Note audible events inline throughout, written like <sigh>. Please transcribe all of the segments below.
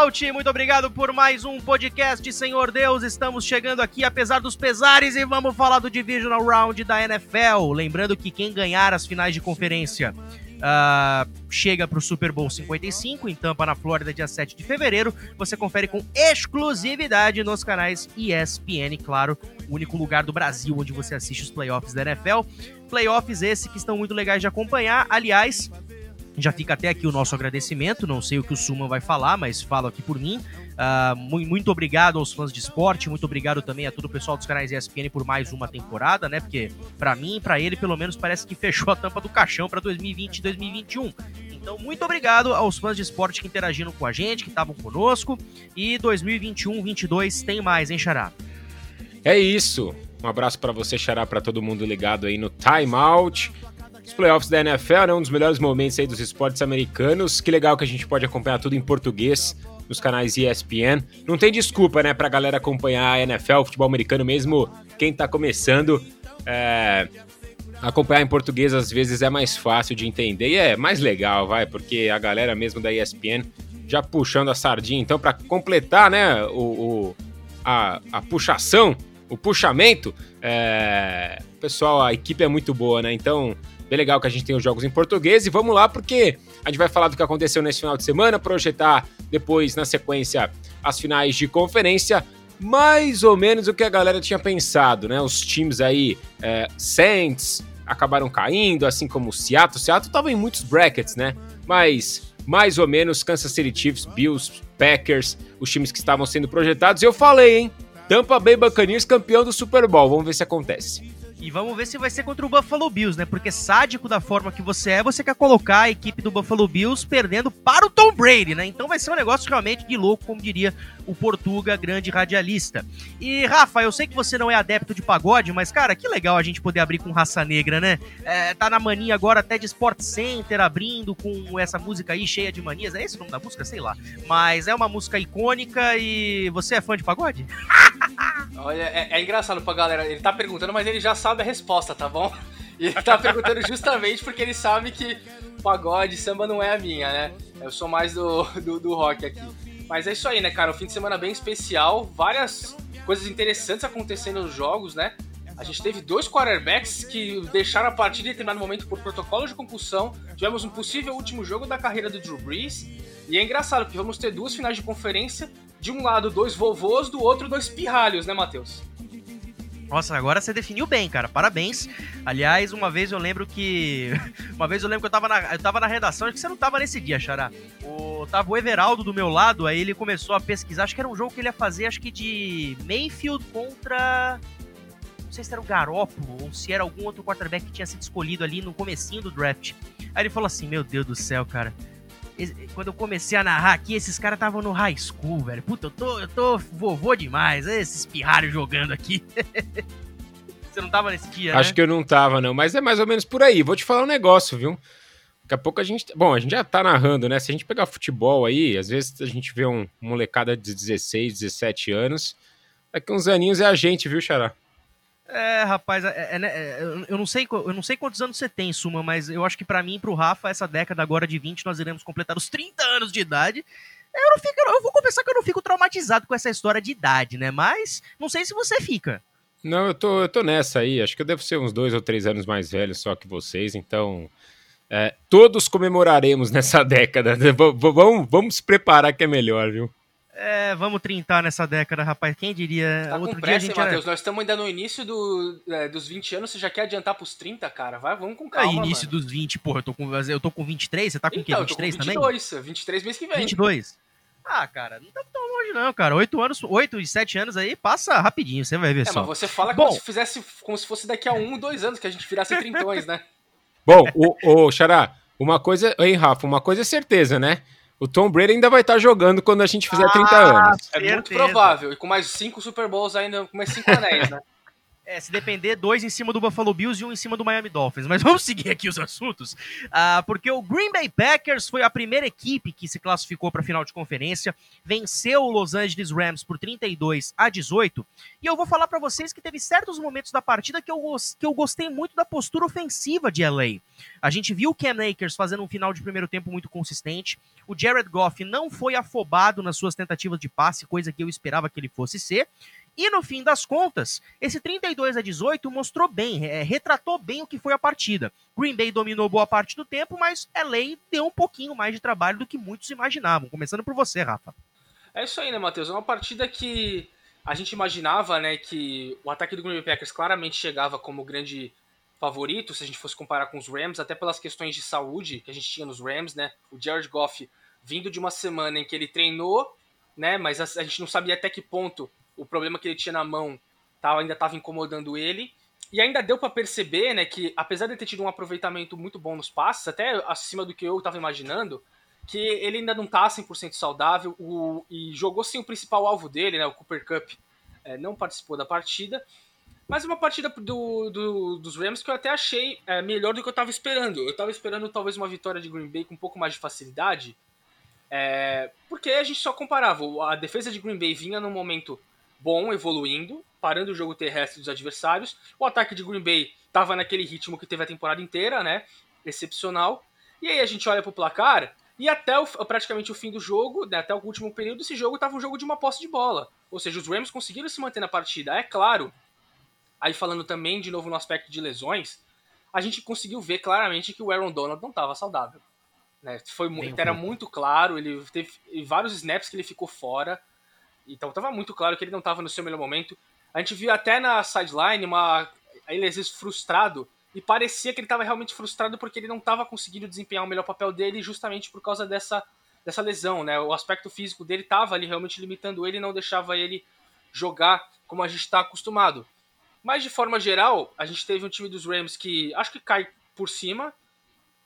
Out! Muito obrigado por mais um podcast, Senhor Deus. Estamos chegando aqui apesar dos pesares e vamos falar do Divisional Round da NFL. Lembrando que quem ganhar as finais de conferência uh, chega para o Super Bowl 55 em Tampa, na Flórida, dia 7 de fevereiro. Você confere com exclusividade nos canais ESPN, claro, o único lugar do Brasil onde você assiste os playoffs da NFL. Playoffs esses que estão muito legais de acompanhar. Aliás, já fica até aqui o nosso agradecimento. Não sei o que o Suman vai falar, mas falo aqui por mim. Uh, muito obrigado aos fãs de esporte, muito obrigado também a todo o pessoal dos canais ESPN por mais uma temporada, né? Porque para mim e para ele, pelo menos, parece que fechou a tampa do caixão para 2020 e 2021. Então, muito obrigado aos fãs de esporte que interagiram com a gente, que estavam conosco. E 2021, 2022 tem mais, hein, Xará? É isso. Um abraço para você, Xará, para todo mundo ligado aí no Time Out. Os playoffs da NFL, né, um dos melhores momentos aí dos esportes americanos. Que legal que a gente pode acompanhar tudo em português nos canais ESPN. Não tem desculpa, né, pra galera acompanhar a NFL, futebol americano mesmo, quem tá começando. É, acompanhar em português às vezes é mais fácil de entender e é mais legal, vai, porque a galera mesmo da ESPN já puxando a sardinha. Então, para completar, né, o, o, a, a puxação, o puxamento, é, pessoal, a equipe é muito boa, né? Então, Bem legal que a gente tem os jogos em português e vamos lá porque a gente vai falar do que aconteceu nesse final de semana, projetar depois na sequência as finais de conferência, mais ou menos o que a galera tinha pensado, né? Os times aí, é, Saints acabaram caindo, assim como o Seattle. O Seattle estava em muitos brackets, né? Mas mais ou menos Kansas City Chiefs, Bills, Packers, os times que estavam sendo projetados. E eu falei, hein? Tampa Bay Buccaneers campeão do Super Bowl. Vamos ver se acontece. E vamos ver se vai ser contra o Buffalo Bills, né? Porque sádico da forma que você é, você quer colocar a equipe do Buffalo Bills perdendo para o Tom Brady, né? Então vai ser um negócio realmente de louco, como diria o Portuga, grande radialista. E, Rafa, eu sei que você não é adepto de pagode, mas, cara, que legal a gente poder abrir com raça negra, né? É, tá na mania agora até de Sport Center abrindo com essa música aí cheia de manias. É esse o nome da música? Sei lá. Mas é uma música icônica e você é fã de pagode? <laughs> Olha, é, é engraçado pra galera. Ele tá perguntando, mas ele já sabe a resposta, tá bom? E ele tá perguntando justamente porque ele sabe que pagode, samba não é a minha, né? Eu sou mais do, do, do rock aqui. Mas é isso aí, né, cara? Um fim de semana bem especial, várias coisas interessantes acontecendo nos jogos, né? A gente teve dois quarterbacks que deixaram a partida em determinado momento por protocolo de concussão. Tivemos um possível último jogo da carreira do Drew Brees. E é engraçado porque vamos ter duas finais de conferência. De um lado, dois vovôs, do outro, dois pirralhos, né, Matheus? Nossa, agora você definiu bem, cara. Parabéns. Aliás, uma vez eu lembro que. <laughs> Uma vez eu lembro que eu tava na, eu tava na redação, acho que você não tava nesse dia, Xará. O, tava o Everaldo do meu lado, aí ele começou a pesquisar. Acho que era um jogo que ele ia fazer, acho que de Mayfield contra. Não sei se era o Garoppolo ou se era algum outro quarterback que tinha sido escolhido ali no comecinho do draft. Aí ele falou assim: Meu Deus do céu, cara quando eu comecei a narrar aqui, esses caras estavam no high school, velho. Puta, eu tô, eu tô vovô demais. Esses pirralhos jogando aqui. <laughs> Você não tava nesse dia, Acho né? que eu não tava, não. Mas é mais ou menos por aí. Vou te falar um negócio, viu? Daqui a pouco a gente. Bom, a gente já tá narrando, né? Se a gente pegar futebol aí, às vezes a gente vê um molecada de 16, 17 anos. Daqui uns aninhos é a gente, viu, Xará? É, rapaz, é, é, é, eu, não sei, eu não sei quantos anos você tem, Suma, mas eu acho que para mim e pro Rafa, essa década agora de 20, nós iremos completar os 30 anos de idade. Eu não fico, eu vou confessar que eu não fico traumatizado com essa história de idade, né? Mas não sei se você fica. Não, eu tô, eu tô nessa aí. Acho que eu devo ser uns dois ou três anos mais velho só que vocês, então. É, todos comemoraremos <laughs> nessa década. vamos, vamos se preparar que é melhor, viu? É, vamos trintar nessa década, rapaz. Quem diria? Tá Outro com pressa, dia a gente Matheus? Era... Nós estamos ainda no início do, é, dos 20 anos, você já quer adiantar pros 30, cara? Vai, vamos com calma, é, início mano. dos 20, porra, eu tô com, eu tô com 23, você tá com o então, quê? 23 também? 22, 23 mês que vem. 22? Ah, cara, não tá tão longe não, cara. 8 anos, 8 e 7 anos aí, passa rapidinho, você vai ver é, só. mas você fala Bom, como se fizesse, como se fosse daqui a 1, 2 anos que a gente virasse trintões, né? <laughs> Bom, o, o Xará, uma coisa, hein, Rafa, uma coisa é certeza, né? O Tom Brady ainda vai estar jogando quando a gente fizer ah, 30 anos. É muito provável. E com mais 5 Super Bowls ainda, com mais 5 anéis, né? <laughs> É, se depender, dois em cima do Buffalo Bills e um em cima do Miami Dolphins. Mas <laughs> vamos seguir aqui os assuntos, uh, porque o Green Bay Packers foi a primeira equipe que se classificou para a final de conferência, venceu o Los Angeles Rams por 32 a 18. E eu vou falar para vocês que teve certos momentos da partida que eu, que eu gostei muito da postura ofensiva de LA. A gente viu o Cam Akers fazendo um final de primeiro tempo muito consistente. O Jared Goff não foi afobado nas suas tentativas de passe, coisa que eu esperava que ele fosse ser. E no fim das contas, esse 32 a 18 mostrou bem, é, retratou bem o que foi a partida. Green Bay dominou boa parte do tempo, mas LA deu um pouquinho mais de trabalho do que muitos imaginavam. Começando por você, Rafa. É isso aí, né, Matheus? É uma partida que a gente imaginava, né, que o ataque do Green Bay Packers claramente chegava como grande favorito, se a gente fosse comparar com os Rams, até pelas questões de saúde que a gente tinha nos Rams, né? O Jared Goff vindo de uma semana em que ele treinou, né, mas a, a gente não sabia até que ponto o problema que ele tinha na mão tava, ainda estava incomodando ele. E ainda deu para perceber, né, que apesar de ter tido um aproveitamento muito bom nos passes, até acima do que eu estava imaginando, que ele ainda não tá 100% saudável o, e jogou sem o principal alvo dele, né, o Cooper Cup, é, não participou da partida. Mas uma partida do, do, dos Rams que eu até achei é, melhor do que eu estava esperando. Eu estava esperando talvez uma vitória de Green Bay com um pouco mais de facilidade, é, porque a gente só comparava. A defesa de Green Bay vinha num momento bom, evoluindo, parando o jogo terrestre dos adversários. O ataque de Green Bay estava naquele ritmo que teve a temporada inteira, né? Excepcional. E aí a gente olha pro placar e até o, praticamente o fim do jogo, né, até o último período, esse jogo estava um jogo de uma posse de bola. Ou seja, os Rams conseguiram se manter na partida. É claro, aí falando também de novo no aspecto de lesões, a gente conseguiu ver claramente que o Aaron Donald não estava saudável. Né? Foi, era muito claro, ele teve vários snaps que ele ficou fora. Então estava muito claro que ele não estava no seu melhor momento. A gente viu até na sideline uma ele às vezes frustrado e parecia que ele estava realmente frustrado porque ele não estava conseguindo desempenhar o melhor papel dele justamente por causa dessa, dessa lesão, né? O aspecto físico dele estava ali realmente limitando ele não deixava ele jogar como a gente está acostumado. Mas de forma geral, a gente teve um time dos Rams que acho que cai por cima,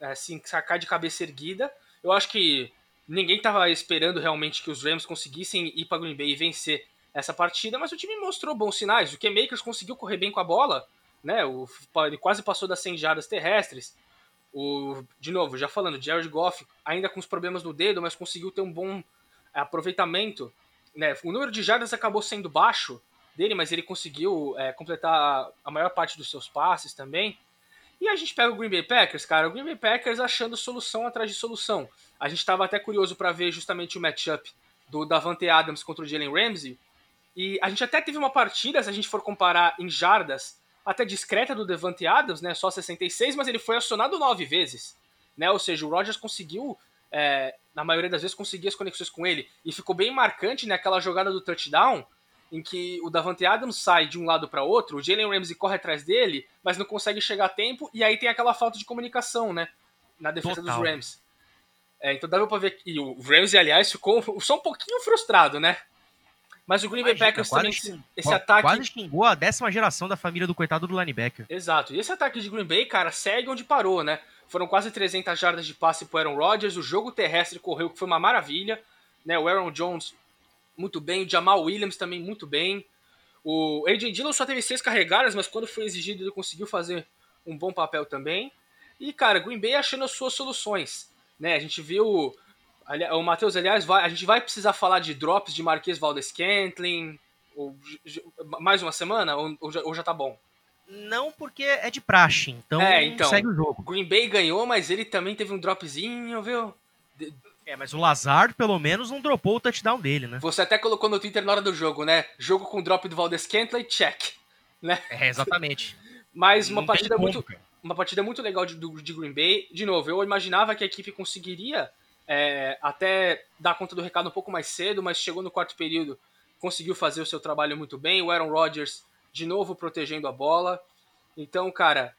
assim, cai de cabeça erguida. Eu acho que ninguém estava esperando realmente que os Rams conseguissem ir para Green Bay e vencer essa partida, mas o time mostrou bons sinais. O K-Makers conseguiu correr bem com a bola, né? O, ele quase passou das 100 jardas terrestres. O, de novo, já falando, Jared Goff ainda com os problemas no dedo, mas conseguiu ter um bom aproveitamento. Né? O número de jardas acabou sendo baixo dele, mas ele conseguiu é, completar a maior parte dos seus passes também. E a gente pega o Green Bay Packers, cara, o Green Bay Packers achando solução atrás de solução. A gente estava até curioso para ver justamente o matchup do Davante Adams contra o Jalen Ramsey. E a gente até teve uma partida, se a gente for comparar em jardas, até discreta do Davante Adams, né? Só 66, mas ele foi acionado nove vezes. Né? Ou seja, o Rodgers conseguiu, é, na maioria das vezes, conseguir as conexões com ele. E ficou bem marcante né, jogada do touchdown, em que o Davante Adams sai de um lado para outro, o Jalen Ramsey corre atrás dele, mas não consegue chegar a tempo, e aí tem aquela falta de comunicação, né? Na defesa Total. dos Rams. É, então dava pra ver que o Ramsey, aliás, ficou só um pouquinho frustrado, né? Mas o Green Bay Packers também, esse ataque... Quase xingou a décima geração da família do coitado do linebacker. Exato. E esse ataque de Green Bay, cara, segue onde parou, né? Foram quase 300 jardas de passe pro Aaron Rodgers, o jogo terrestre correu, que foi uma maravilha, né? O Aaron Jones muito bem, o Jamal Williams também muito bem. O AJ Dillon só teve seis carregadas, mas quando foi exigido ele conseguiu fazer um bom papel também. E, cara, Green Bay achando as suas soluções. Né? A gente viu. O Matheus, aliás, vai, a gente vai precisar falar de drops de Marquês Valdes Scantling. Ou, mais uma semana? Ou, ou, já, ou já tá bom? Não, porque é de praxe, então, é, então segue o jogo. Green Bay ganhou, mas ele também teve um dropzinho, viu? É, mas o Lazard, pelo menos, não dropou o touchdown dele, né? Você até colocou no Twitter na hora do jogo, né? Jogo com drop do Valdes Kentley, check. Né? É, exatamente. <laughs> mas uma partida, muito, uma partida muito legal de, de Green Bay. De novo, eu imaginava que a equipe conseguiria é, até dar conta do recado um pouco mais cedo, mas chegou no quarto período, conseguiu fazer o seu trabalho muito bem. O Aaron Rodgers, de novo, protegendo a bola. Então, cara,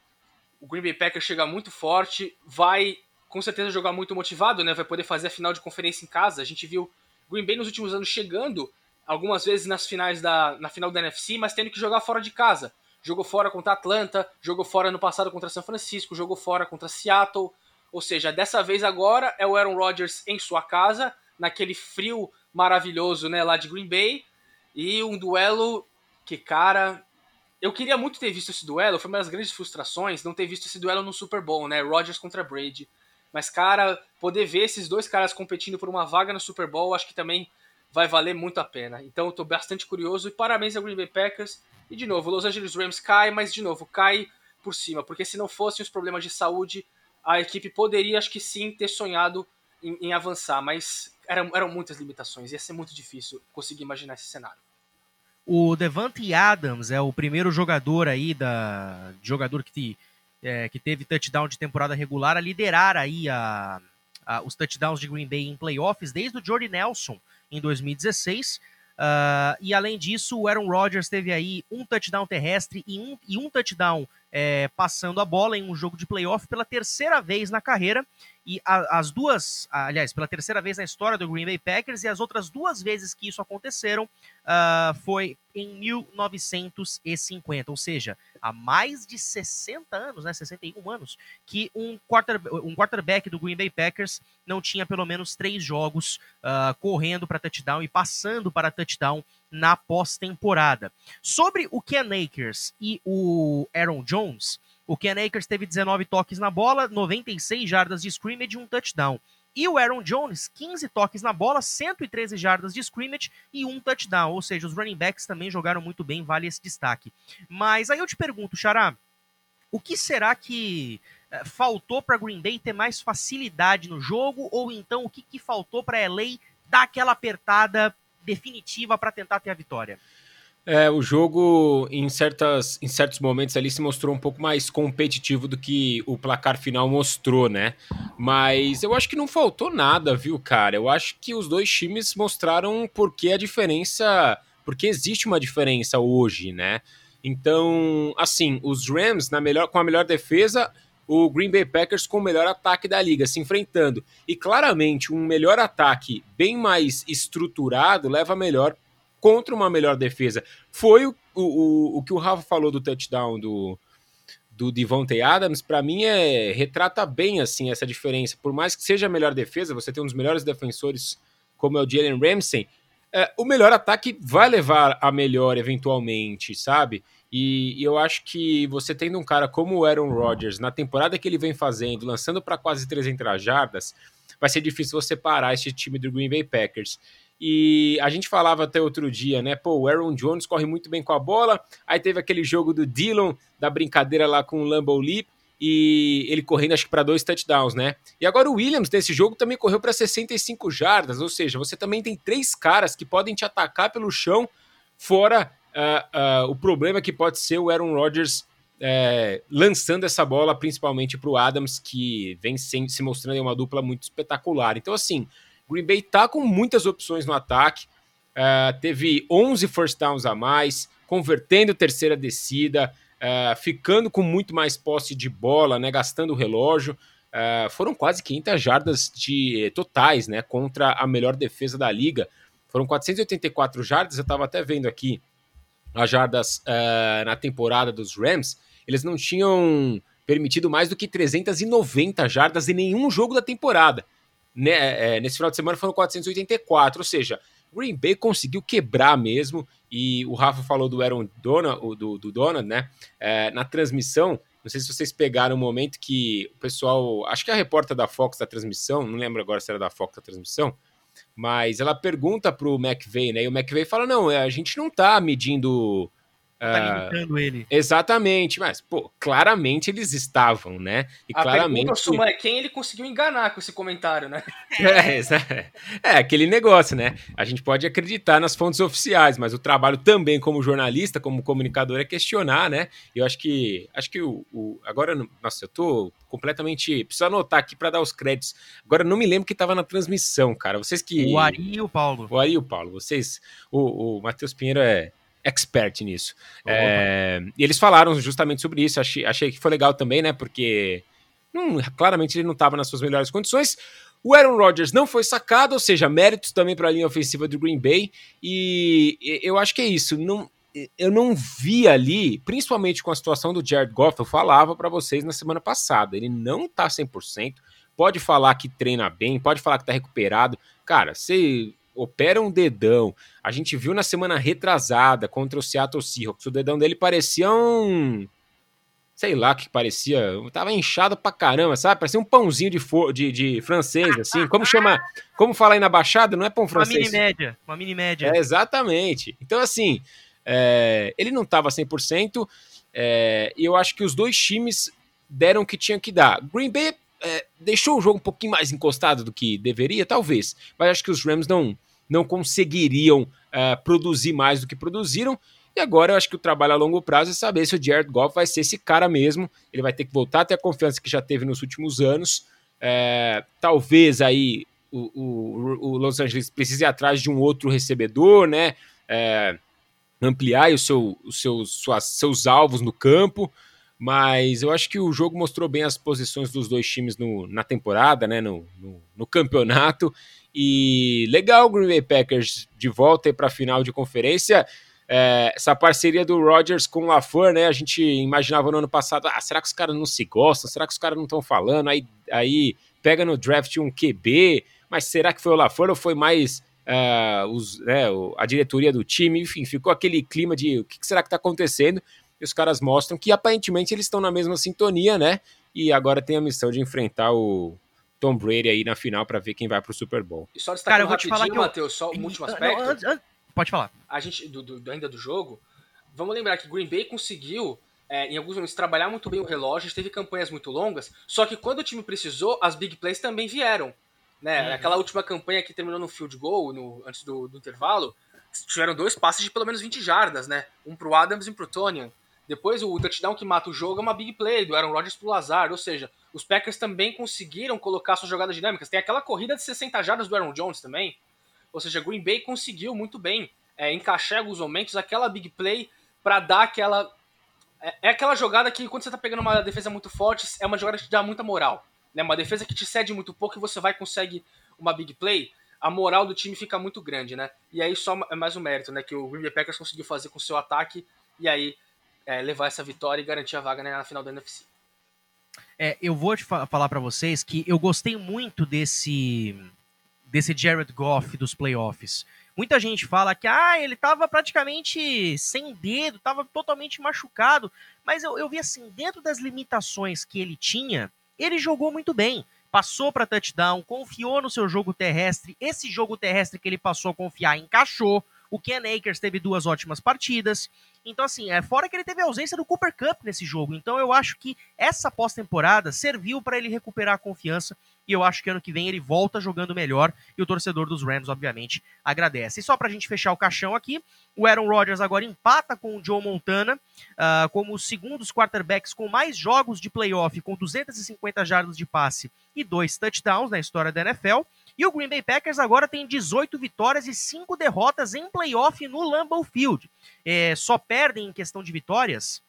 o Green Bay Packers chega muito forte, vai com certeza jogar muito motivado, né? Vai poder fazer a final de conferência em casa. A gente viu Green Bay nos últimos anos chegando algumas vezes nas finais da na final da NFC, mas tendo que jogar fora de casa. Jogou fora contra Atlanta, jogou fora no passado contra São Francisco, jogou fora contra Seattle. Ou seja, dessa vez agora é o Aaron Rodgers em sua casa, naquele frio maravilhoso, né, lá de Green Bay, e um duelo que, cara, eu queria muito ter visto esse duelo, foi uma das grandes frustrações não ter visto esse duelo no Super Bowl, né? Rodgers contra Brady. Mas, cara, poder ver esses dois caras competindo por uma vaga no Super Bowl, acho que também vai valer muito a pena. Então eu tô bastante curioso e parabéns ao Green Bay Packers. E de novo, Los Angeles Rams cai, mas de novo, cai por cima, porque se não fossem os problemas de saúde, a equipe poderia, acho que sim, ter sonhado em, em avançar, mas eram, eram muitas limitações, ia ser muito difícil conseguir imaginar esse cenário. O Devante Adams é o primeiro jogador aí da jogador que, é, que teve touchdown de temporada regular a liderar aí a, a, os touchdowns de Green Bay em playoffs desde o Jordy Nelson em 2016. Uh, e além disso, o Aaron Rodgers teve aí um touchdown terrestre e um, e um touchdown é, passando a bola em um jogo de playoff pela terceira vez na carreira. E a, as duas, aliás, pela terceira vez na história do Green Bay Packers, e as outras duas vezes que isso aconteceram uh, foi em 1950, ou seja, há mais de 60 anos, né, 61 anos, que um, quarter, um quarterback do Green Bay Packers não tinha pelo menos três jogos uh, correndo para touchdown e passando para touchdown na pós-temporada. Sobre o Ken Akers e o Aaron Jones, o Ken Akers teve 19 toques na bola, 96 jardas de scrimmage e um touchdown. E o Aaron Jones, 15 toques na bola, 113 jardas de scrimmage e um touchdown. Ou seja, os running backs também jogaram muito bem, vale esse destaque. Mas aí eu te pergunto, Xará, o que será que eh, faltou para Green Bay ter mais facilidade no jogo? Ou então o que, que faltou para LA dar aquela apertada definitiva para tentar ter a vitória? É, o jogo, em, certas, em certos momentos ali, se mostrou um pouco mais competitivo do que o placar final mostrou, né? Mas eu acho que não faltou nada, viu, cara? Eu acho que os dois times mostraram por que a diferença. Porque existe uma diferença hoje, né? Então, assim, os Rams na melhor, com a melhor defesa, o Green Bay Packers com o melhor ataque da liga, se enfrentando. E claramente, um melhor ataque bem mais estruturado leva melhor contra uma melhor defesa. Foi o, o, o que o Rafa falou do touchdown do, do Devontae Adams, para mim é retrata bem assim essa diferença. Por mais que seja a melhor defesa, você tem um dos melhores defensores como é o Jalen Ramsey, é, o melhor ataque vai levar a melhor eventualmente, sabe? E, e, eu acho que você tendo um cara como o Aaron Rodgers na temporada que ele vem fazendo, lançando para quase 300 jardas, vai ser difícil você parar esse time do Green Bay Packers. E a gente falava até outro dia, né? Pô, o Aaron Jones corre muito bem com a bola. Aí teve aquele jogo do Dillon, da brincadeira lá com o Lambeau Leap, e ele correndo acho que para dois touchdowns, né? E agora o Williams nesse jogo também correu para 65 jardas, ou seja, você também tem três caras que podem te atacar pelo chão, fora uh, uh, o problema que pode ser o Aaron Rodgers é, lançando essa bola principalmente para o Adams, que vem se, se mostrando uma dupla muito espetacular. Então, assim, Green Bay tá com muitas opções no ataque. Uh, teve 11 first downs a mais, convertendo terceira descida, uh, ficando com muito mais posse de bola, né, gastando o relógio. Uh, foram quase 500 jardas de totais, né, contra a melhor defesa da liga. Foram 484 jardas, eu estava até vendo aqui as jardas na temporada dos Rams. Eles não tinham permitido mais do que 390 jardas em nenhum jogo da temporada né, é, nesse final de semana foram 484, ou seja, Green Bay conseguiu quebrar mesmo, e o Rafa falou do Aaron Donald, do, do Donald, né, é, na transmissão, não sei se vocês pegaram o momento que o pessoal, acho que a repórter da Fox da transmissão, não lembro agora se era da Fox da transmissão, mas ela pergunta pro McVeigh, né, e o McVeigh fala, não, a gente não tá medindo Tá limitando ele. Exatamente, mas, pô, claramente eles estavam, né? E a claramente. Pergunta, Suma, é quem ele conseguiu enganar com esse comentário, né? <laughs> É, é, aquele negócio, né? A gente pode acreditar nas fontes oficiais, mas o trabalho também como jornalista, como comunicador, é questionar, né? Eu acho que. Acho que o. o agora, nossa, eu tô completamente. Preciso anotar aqui para dar os créditos. Agora, não me lembro que estava na transmissão, cara. Vocês que. O Ari e o Paulo. O Ari e o Paulo. Vocês. O, o Matheus Pinheiro é expert nisso. É, e eles falaram justamente sobre isso, achei, achei que foi legal também, né? Porque hum, claramente ele não estava nas suas melhores condições. O Aaron Rodgers não foi sacado, ou seja, méritos também para a linha ofensiva do Green Bay. E eu acho que é isso. Não, eu não vi ali, principalmente com a situação do Jared Goff, eu falava para vocês na semana passada, ele não tá 100%, pode falar que treina bem, pode falar que tá recuperado. Cara, você opera um dedão. A gente viu na semana retrasada contra o Seattle Seahawks, o dedão dele parecia um sei lá o que parecia, tava inchado pra caramba, sabe? Parecia um pãozinho de, de, de francês, assim. Como chama? Como fala aí na Baixada? Não é pão francês. Uma mini média, uma mini média. É, exatamente. Então, assim, é, ele não tava 100%, é, e eu acho que os dois times deram o que tinham que dar. Green Bay é, deixou o jogo um pouquinho mais encostado do que deveria, talvez, mas acho que os Rams não, não conseguiriam é, produzir mais do que produziram, e agora eu acho que o trabalho a longo prazo é saber se o Jared Goff vai ser esse cara mesmo. Ele vai ter que voltar a ter a confiança que já teve nos últimos anos. É, talvez aí o, o, o, Los Angeles precise ir atrás de um outro recebedor, né? É, ampliar o seu, os seus, suas, seus alvos no campo. Mas eu acho que o jogo mostrou bem as posições dos dois times no, na temporada, né? No, no, no campeonato. E legal o Green Bay Packers de volta para a final de conferência. É, essa parceria do Rodgers com o LaFleur, né? A gente imaginava no ano passado, ah, será que os caras não se gostam? Será que os caras não estão falando? Aí, aí pega no draft um QB, mas será que foi o LaFleur ou foi mais uh, os, né, a diretoria do time? Enfim, ficou aquele clima de o que será que está acontecendo? E os caras mostram que aparentemente eles estão na mesma sintonia, né? E agora tem a missão de enfrentar o, Tom Brady aí na final para ver quem vai pro Super Bowl. E só Cara, eu vou te falar que Matheus, só um último aspecto. Não, antes, Pode falar. A gente, do, do, ainda do jogo, vamos lembrar que Green Bay conseguiu, é, em alguns momentos, trabalhar muito bem o relógio, teve campanhas muito longas, só que quando o time precisou, as big plays também vieram. Né? Uhum. Aquela última campanha que terminou no field goal, no, antes do, do, intervalo, tiveram dois passes de pelo menos 20 jardas, né? Um pro Adams e um pro Tonian. Depois o touchdown que mata o jogo é uma big play do Aaron Rodgers pro Lazar, ou seja, os Packers também conseguiram colocar suas jogadas dinâmicas. Tem aquela corrida de 60 jardas do Aaron Jones também, ou seja, Green Bay conseguiu muito bem é, encaixar alguns momentos aquela big play para dar aquela. É, é, aquela jogada que quando você tá pegando uma defesa muito forte, é uma jogada que te dá muita moral. Né? Uma defesa que te cede muito pouco e você vai consegue uma big play, a moral do time fica muito grande, né? E aí só é mais um mérito, né? Que o Green Bay Packers conseguiu fazer com seu ataque e aí é, levar essa vitória e garantir a vaga né, na final da NFC. É, eu vou te falar para vocês que eu gostei muito desse desse Jared Goff dos playoffs. Muita gente fala que ah, ele estava praticamente sem dedo, estava totalmente machucado, mas eu, eu vi assim, dentro das limitações que ele tinha, ele jogou muito bem. Passou para touchdown, confiou no seu jogo terrestre. Esse jogo terrestre que ele passou a confiar encaixou. O Ken Akers teve duas ótimas partidas. Então, assim, é fora que ele teve a ausência do Cooper Cup nesse jogo. Então, eu acho que essa pós-temporada serviu para ele recuperar a confiança. E eu acho que ano que vem ele volta jogando melhor. E o torcedor dos Rams, obviamente, agradece. E só para a gente fechar o caixão aqui, o Aaron Rodgers agora empata com o Joe Montana uh, como os segundos quarterbacks com mais jogos de playoff, com 250 jardas de passe e dois touchdowns na história da NFL. E o Green Bay Packers agora tem 18 vitórias e 5 derrotas em playoff no Lambeau Field. É, só perdem em questão de vitórias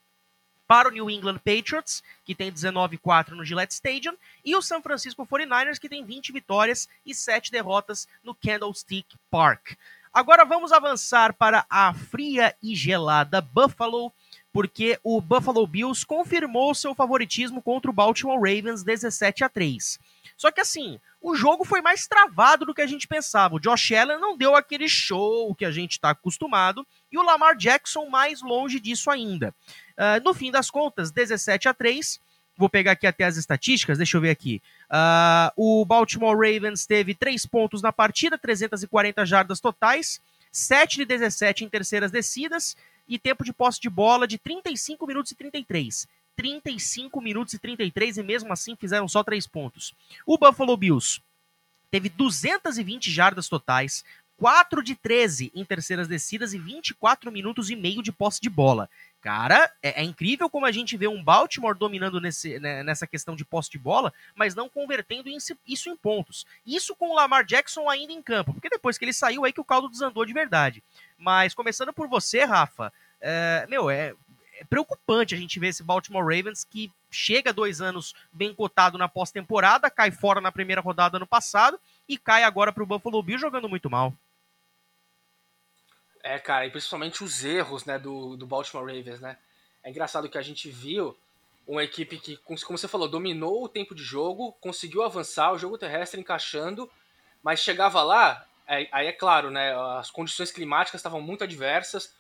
para o New England Patriots, que tem 19-4 no Gillette Stadium, e o San Francisco 49ers, que tem 20 vitórias e 7 derrotas no Candlestick Park. Agora vamos avançar para a fria e gelada Buffalo, porque o Buffalo Bills confirmou seu favoritismo contra o Baltimore Ravens 17 a 3. Só que assim, o jogo foi mais travado do que a gente pensava. O Josh Allen não deu aquele show que a gente está acostumado e o Lamar Jackson mais longe disso ainda. Uh, no fim das contas, 17 a 3. Vou pegar aqui até as estatísticas, deixa eu ver aqui. Uh, o Baltimore Ravens teve 3 pontos na partida, 340 jardas totais, 7 de 17 em terceiras descidas e tempo de posse de bola de 35 minutos e 33. 35 minutos e 33 e mesmo assim fizeram só 3 pontos. O Buffalo Bills teve 220 jardas totais, 4 de 13 em terceiras descidas e 24 minutos e meio de posse de bola. Cara, é, é, incrível como a gente vê um Baltimore dominando nesse, né, nessa questão de posse de bola, mas não convertendo isso em pontos. Isso com o Lamar Jackson ainda em campo, porque depois que ele saiu aí que o caldo desandou de verdade. Mas começando por você, Rafa, é, meu, é, é preocupante a gente ver esse Baltimore Ravens que chega dois anos bem cotado na pós-temporada, cai fora na primeira rodada ano passado e cai agora para o Buffalo Bills jogando muito mal. É, cara, e principalmente os erros né, do, do Baltimore Ravens, né? É engraçado que a gente viu uma equipe que, como você falou, dominou o tempo de jogo, conseguiu avançar, o jogo terrestre encaixando, mas chegava lá, aí, aí é claro, né? As condições climáticas estavam muito adversas.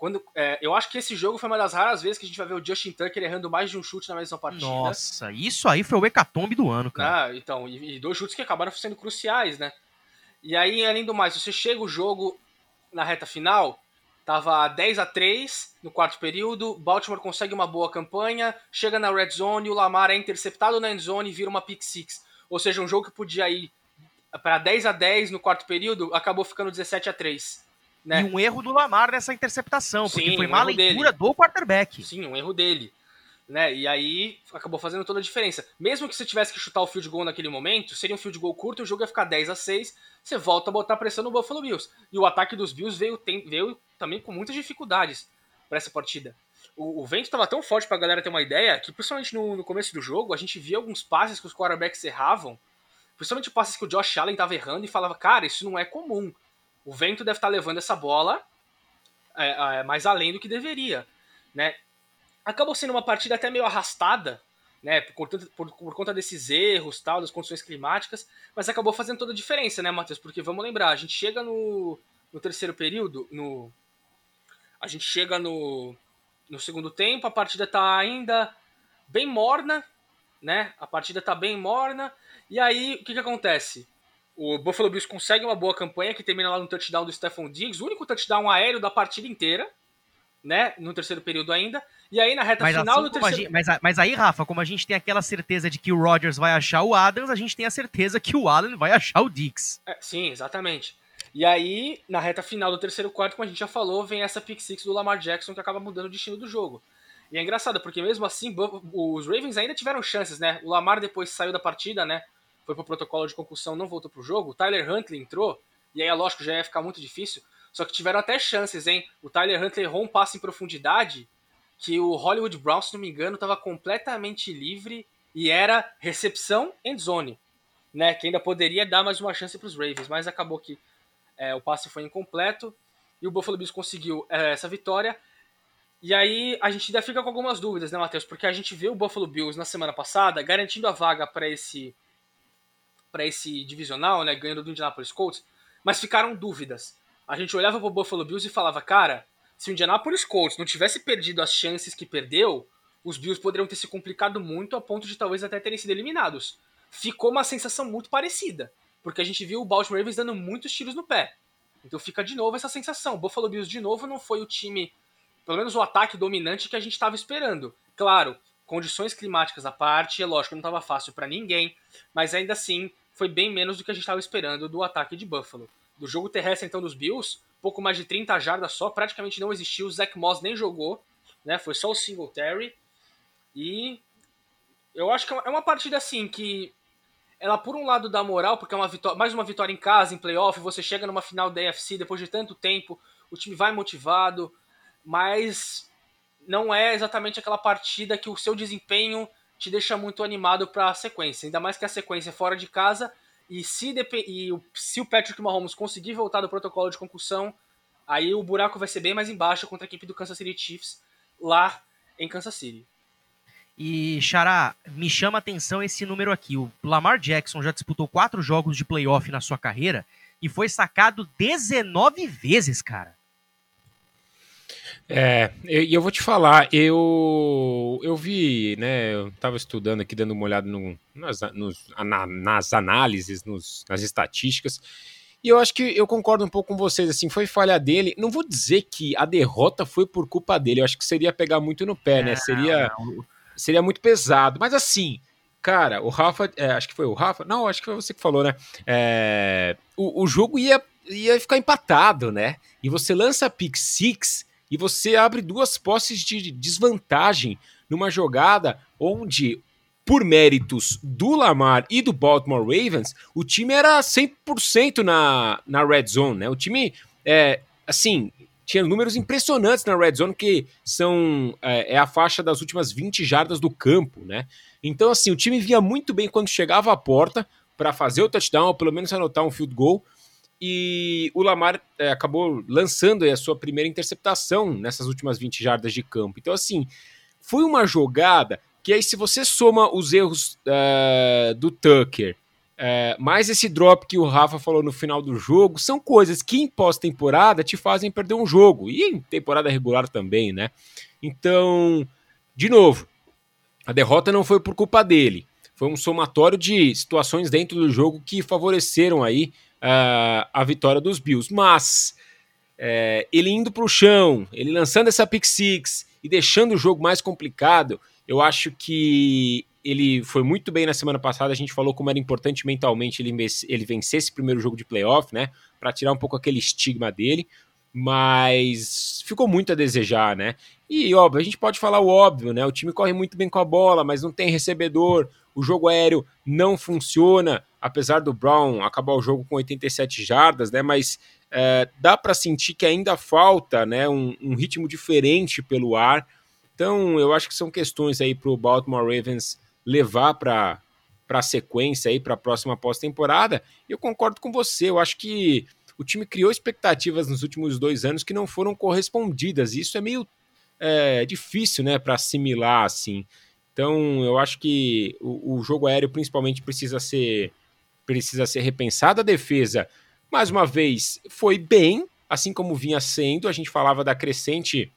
Quando, é, eu acho que esse jogo foi uma das raras vezes que a gente vai ver o Justin Tucker errando mais de um chute na mesma partida. Nossa, isso aí foi o hecatombe do ano, cara. Ah, então, e, e dois chutes que acabaram sendo cruciais, né? E aí, além do mais, você chega o jogo na reta final, tava 10 a 3 no quarto período, Baltimore consegue uma boa campanha, chega na red zone, o Lamar é interceptado na end zone e vira uma pick six. Ou seja, um jogo que podia ir para 10 a 10 no quarto período, acabou ficando 17 a 3. Né? E um erro do Lamar nessa interceptação, porque Sim, foi um má erro leitura dele. do quarterback. Sim, um erro dele. Né? E aí acabou fazendo toda a diferença. Mesmo que você tivesse que chutar o field goal naquele momento, seria um field goal curto, o jogo ia ficar 10 a 6 você volta a botar pressão no Buffalo Bills. E o ataque dos Bills veio, tem, veio também com muitas dificuldades para essa partida. O, o vento estava tão forte para a galera ter uma ideia que, principalmente no, no, começo do jogo, a gente via alguns passes que os quarterbacks erravam, principalmente passes que o Josh Allen estava errando e falava, cara, isso não é comum. O vento deve estar levando essa bola é, é, mais além do que deveria. Né? Acabou sendo uma partida até meio arrastada, né, por, por, por, conta desses erros, tal, das condições climáticas, mas acabou fazendo toda a diferença, né, Matheus? Porque vamos lembrar, a gente chega no, no terceiro período, no a gente chega no, no segundo tempo, a partida tá ainda bem morna, né? A partida tá bem morna, e aí o que que acontece? O Buffalo Bills consegue uma boa campanha que termina lá no touchdown do Stephon Diggs, o único touchdown aéreo da partida inteira, né? No terceiro período ainda. E aí, na reta mas final assim do terceiro. Gente, mas, mas, aí, Rafa, como a gente tem aquela certeza de que o Rodgers vai achar o Adams, a gente tem a certeza que o Allen vai achar o Dix. É, sim, exatamente. E aí, na reta final do terceiro quarto, como a gente já falou, vem essa pick six do Lamar Jackson que acaba mudando o destino do jogo. E é engraçado, porque mesmo assim, os Ravens ainda tiveram chances, né? O Lamar depois saiu da partida, né? Foi pro protocolo de concussão, não voltou pro jogo. O Tyler Huntley entrou, e aí, é lógico, já ia ficar muito difícil. Só que tiveram até chances, hein? O Tyler Huntley errou um passe em profundidade que o Hollywood Brown, se não me engano, estava completamente livre e era recepção end zone, né? Que ainda poderia dar mais uma chance para os Ravens, mas acabou que é, o passe foi incompleto e o Buffalo Bills conseguiu é, essa vitória. E aí a gente ainda fica com algumas dúvidas, né, Matheus? Porque a gente viu o Buffalo Bills na semana passada garantindo a vaga para esse para esse divisional, né, ganhando do Indianapolis Colts, mas ficaram dúvidas. A gente olhava para o Buffalo Bills e falava, cara, se o Indianapolis Colts não tivesse perdido as chances que perdeu, os Bills poderiam ter se complicado muito a ponto de talvez até terem sido eliminados. Ficou uma sensação muito parecida, porque a gente viu o Baltimore Ravens dando muitos tiros no pé. Então fica de novo essa sensação. O Buffalo Bills de novo não foi o time, pelo menos o ataque dominante que a gente estava esperando. Claro, condições climáticas à parte, é lógico, não estava fácil para ninguém, mas ainda assim foi bem menos do que a gente estava esperando do ataque de Buffalo. Do jogo terrestre então dos Bills, pouco mais de 30 jardas só, praticamente não existiu. O Zach Moss nem jogou, né? Foi só o Singletary. E eu acho que é uma partida assim que ela por um lado dá moral, porque é uma vitória, mais uma vitória em casa, em playoff, você chega numa final da AFC depois de tanto tempo, o time vai motivado, mas não é exatamente aquela partida que o seu desempenho te deixa muito animado para a sequência, ainda mais que a sequência é fora de casa e se, e o, se o Patrick Mahomes conseguir voltar do protocolo de concussão, aí o buraco vai ser bem mais embaixo contra a equipe do Kansas City Chiefs lá em Kansas City. E, Xará, me chama a atenção esse número aqui. O Lamar Jackson já disputou quatro jogos de playoff na sua carreira e foi sacado 19 vezes, cara. É, e eu, vou te falar, eu eu vi, né, eu tava estudando aqui, dando uma olhada no, nas, nos, na, nas análises, nos, nas estatísticas, e eu acho que eu concordo um pouco com vocês, assim, foi falha dele, não vou dizer que a derrota foi por culpa dele, eu acho que seria pegar muito no pé, né, seria, seria muito pesado, mas assim, cara, o Rafa, é, acho que foi o Rafa, não, acho que foi você que falou, né, é, o, o jogo ia, ia ficar empatado, né, e você lança a pick six e você abre duas posses de desvantagem numa jogada onde, por méritos do Lamar e do Baltimore Ravens, o time era 100% na, na red zone, né? O time, é, assim, tinha números impressionantes na red zone, que são é, é, a faixa das últimas 20 jardas do campo, né? Então, assim, o time vinha muito bem quando chegava à porta para fazer o touchdown, ou pelo menos anotar um field goal, e o Lamar é, acabou lançando a sua primeira interceptação nessas últimas 20 jardas de campo. Então, assim, foi uma jogada que aí, se você soma os erros uh, do Tucker, É, mas esse drop que o Rafa falou no final do jogo são coisas que em pós-temporada te fazem perder um jogo. E em temporada regular também, né? Então, de novo, a derrota não foi por culpa dele. Foi um somatório de situações dentro do jogo que favoreceram aí uh, a vitória dos Bills. Mas é, ele indo para o chão, ele lançando essa pick six e deixando o jogo mais complicado, eu acho que ele foi muito bem na semana passada. A gente falou como era importante mentalmente ele, ele vencer esse primeiro jogo de playoff, né? Para tirar um pouco aquele estigma dele. Mas ficou muito a desejar, né? E óbvio, a gente pode falar o óbvio, né? O time corre muito bem com a bola, mas não tem recebedor. O jogo aéreo não funciona, apesar do Brown acabar o jogo com 87 jardas, né? Mas é, dá para sentir que ainda falta, né? Um, um ritmo diferente pelo ar. Então, eu acho que são questões aí para o Baltimore Ravens levar para a sequência aí para a próxima pós-temporada. Eu concordo com você. Eu acho que o time criou expectativas nos últimos dois anos que não foram correspondidas. Isso é meio é, difícil, né, para assimilar assim. Então, eu acho que o, o, jogo aéreo principalmente precisa ser precisa ser repensado. A defesa, mais uma vez, foi bem, assim como vinha sendo. A gente falava da crescente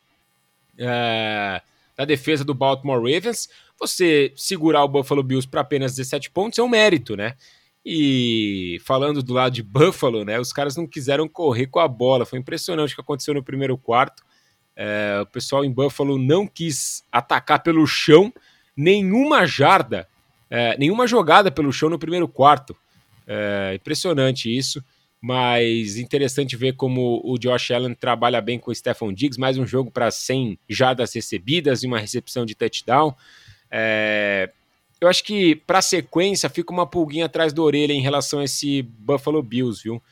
é, da defesa do Baltimore Ravens, você segurar o Buffalo Bills para apenas 17 pontos é um mérito, né? E falando do lado de Buffalo, né? Os caras não quiseram correr com a bola. Foi impressionante o que aconteceu no primeiro quarto. É, o pessoal em Buffalo não quis atacar pelo chão nenhuma jarda, é, nenhuma jogada pelo chão no primeiro quarto. É, impressionante isso mas interessante ver como o Josh Allen trabalha bem com o Stephon Diggs, mais um jogo para 100 jardas recebidas e uma recepção de touchdown. É... Eu acho que para a sequência fica uma pulguinha atrás da orelha em relação a esse Buffalo Bills, viu?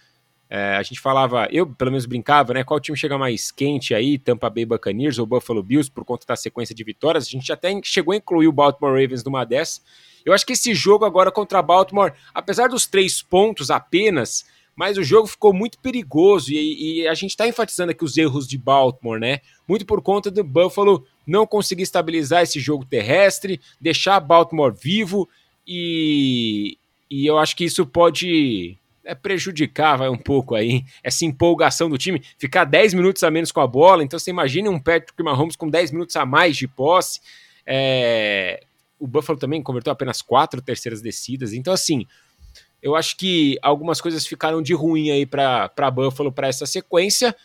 É, a gente falava, eu pelo menos brincava, né? Qual time chega mais quente aí, Tampa Bay Buccaneers ou Buffalo Bills, por conta da sequência de vitórias? A gente até chegou a incluir o Baltimore Ravens numa dessas. Eu acho que esse jogo agora contra Baltimore, apesar dos três pontos apenas, mas o jogo ficou muito perigoso e, e a gente está enfatizando aqui os erros de Baltimore, né? Muito por conta do Buffalo não conseguir estabilizar esse jogo terrestre, deixar Baltimore vivo e, e eu acho que isso pode é, prejudicar vai um pouco aí essa empolgação do time, ficar 10 minutos a menos com a bola. Então você imagina um Patrick Mahomes com 10 minutos a mais de posse. É, o Buffalo também converteu apenas quatro terceiras descidas. Então, assim, eu acho que algumas coisas ficaram de ruim aí para Buffalo para essa sequência.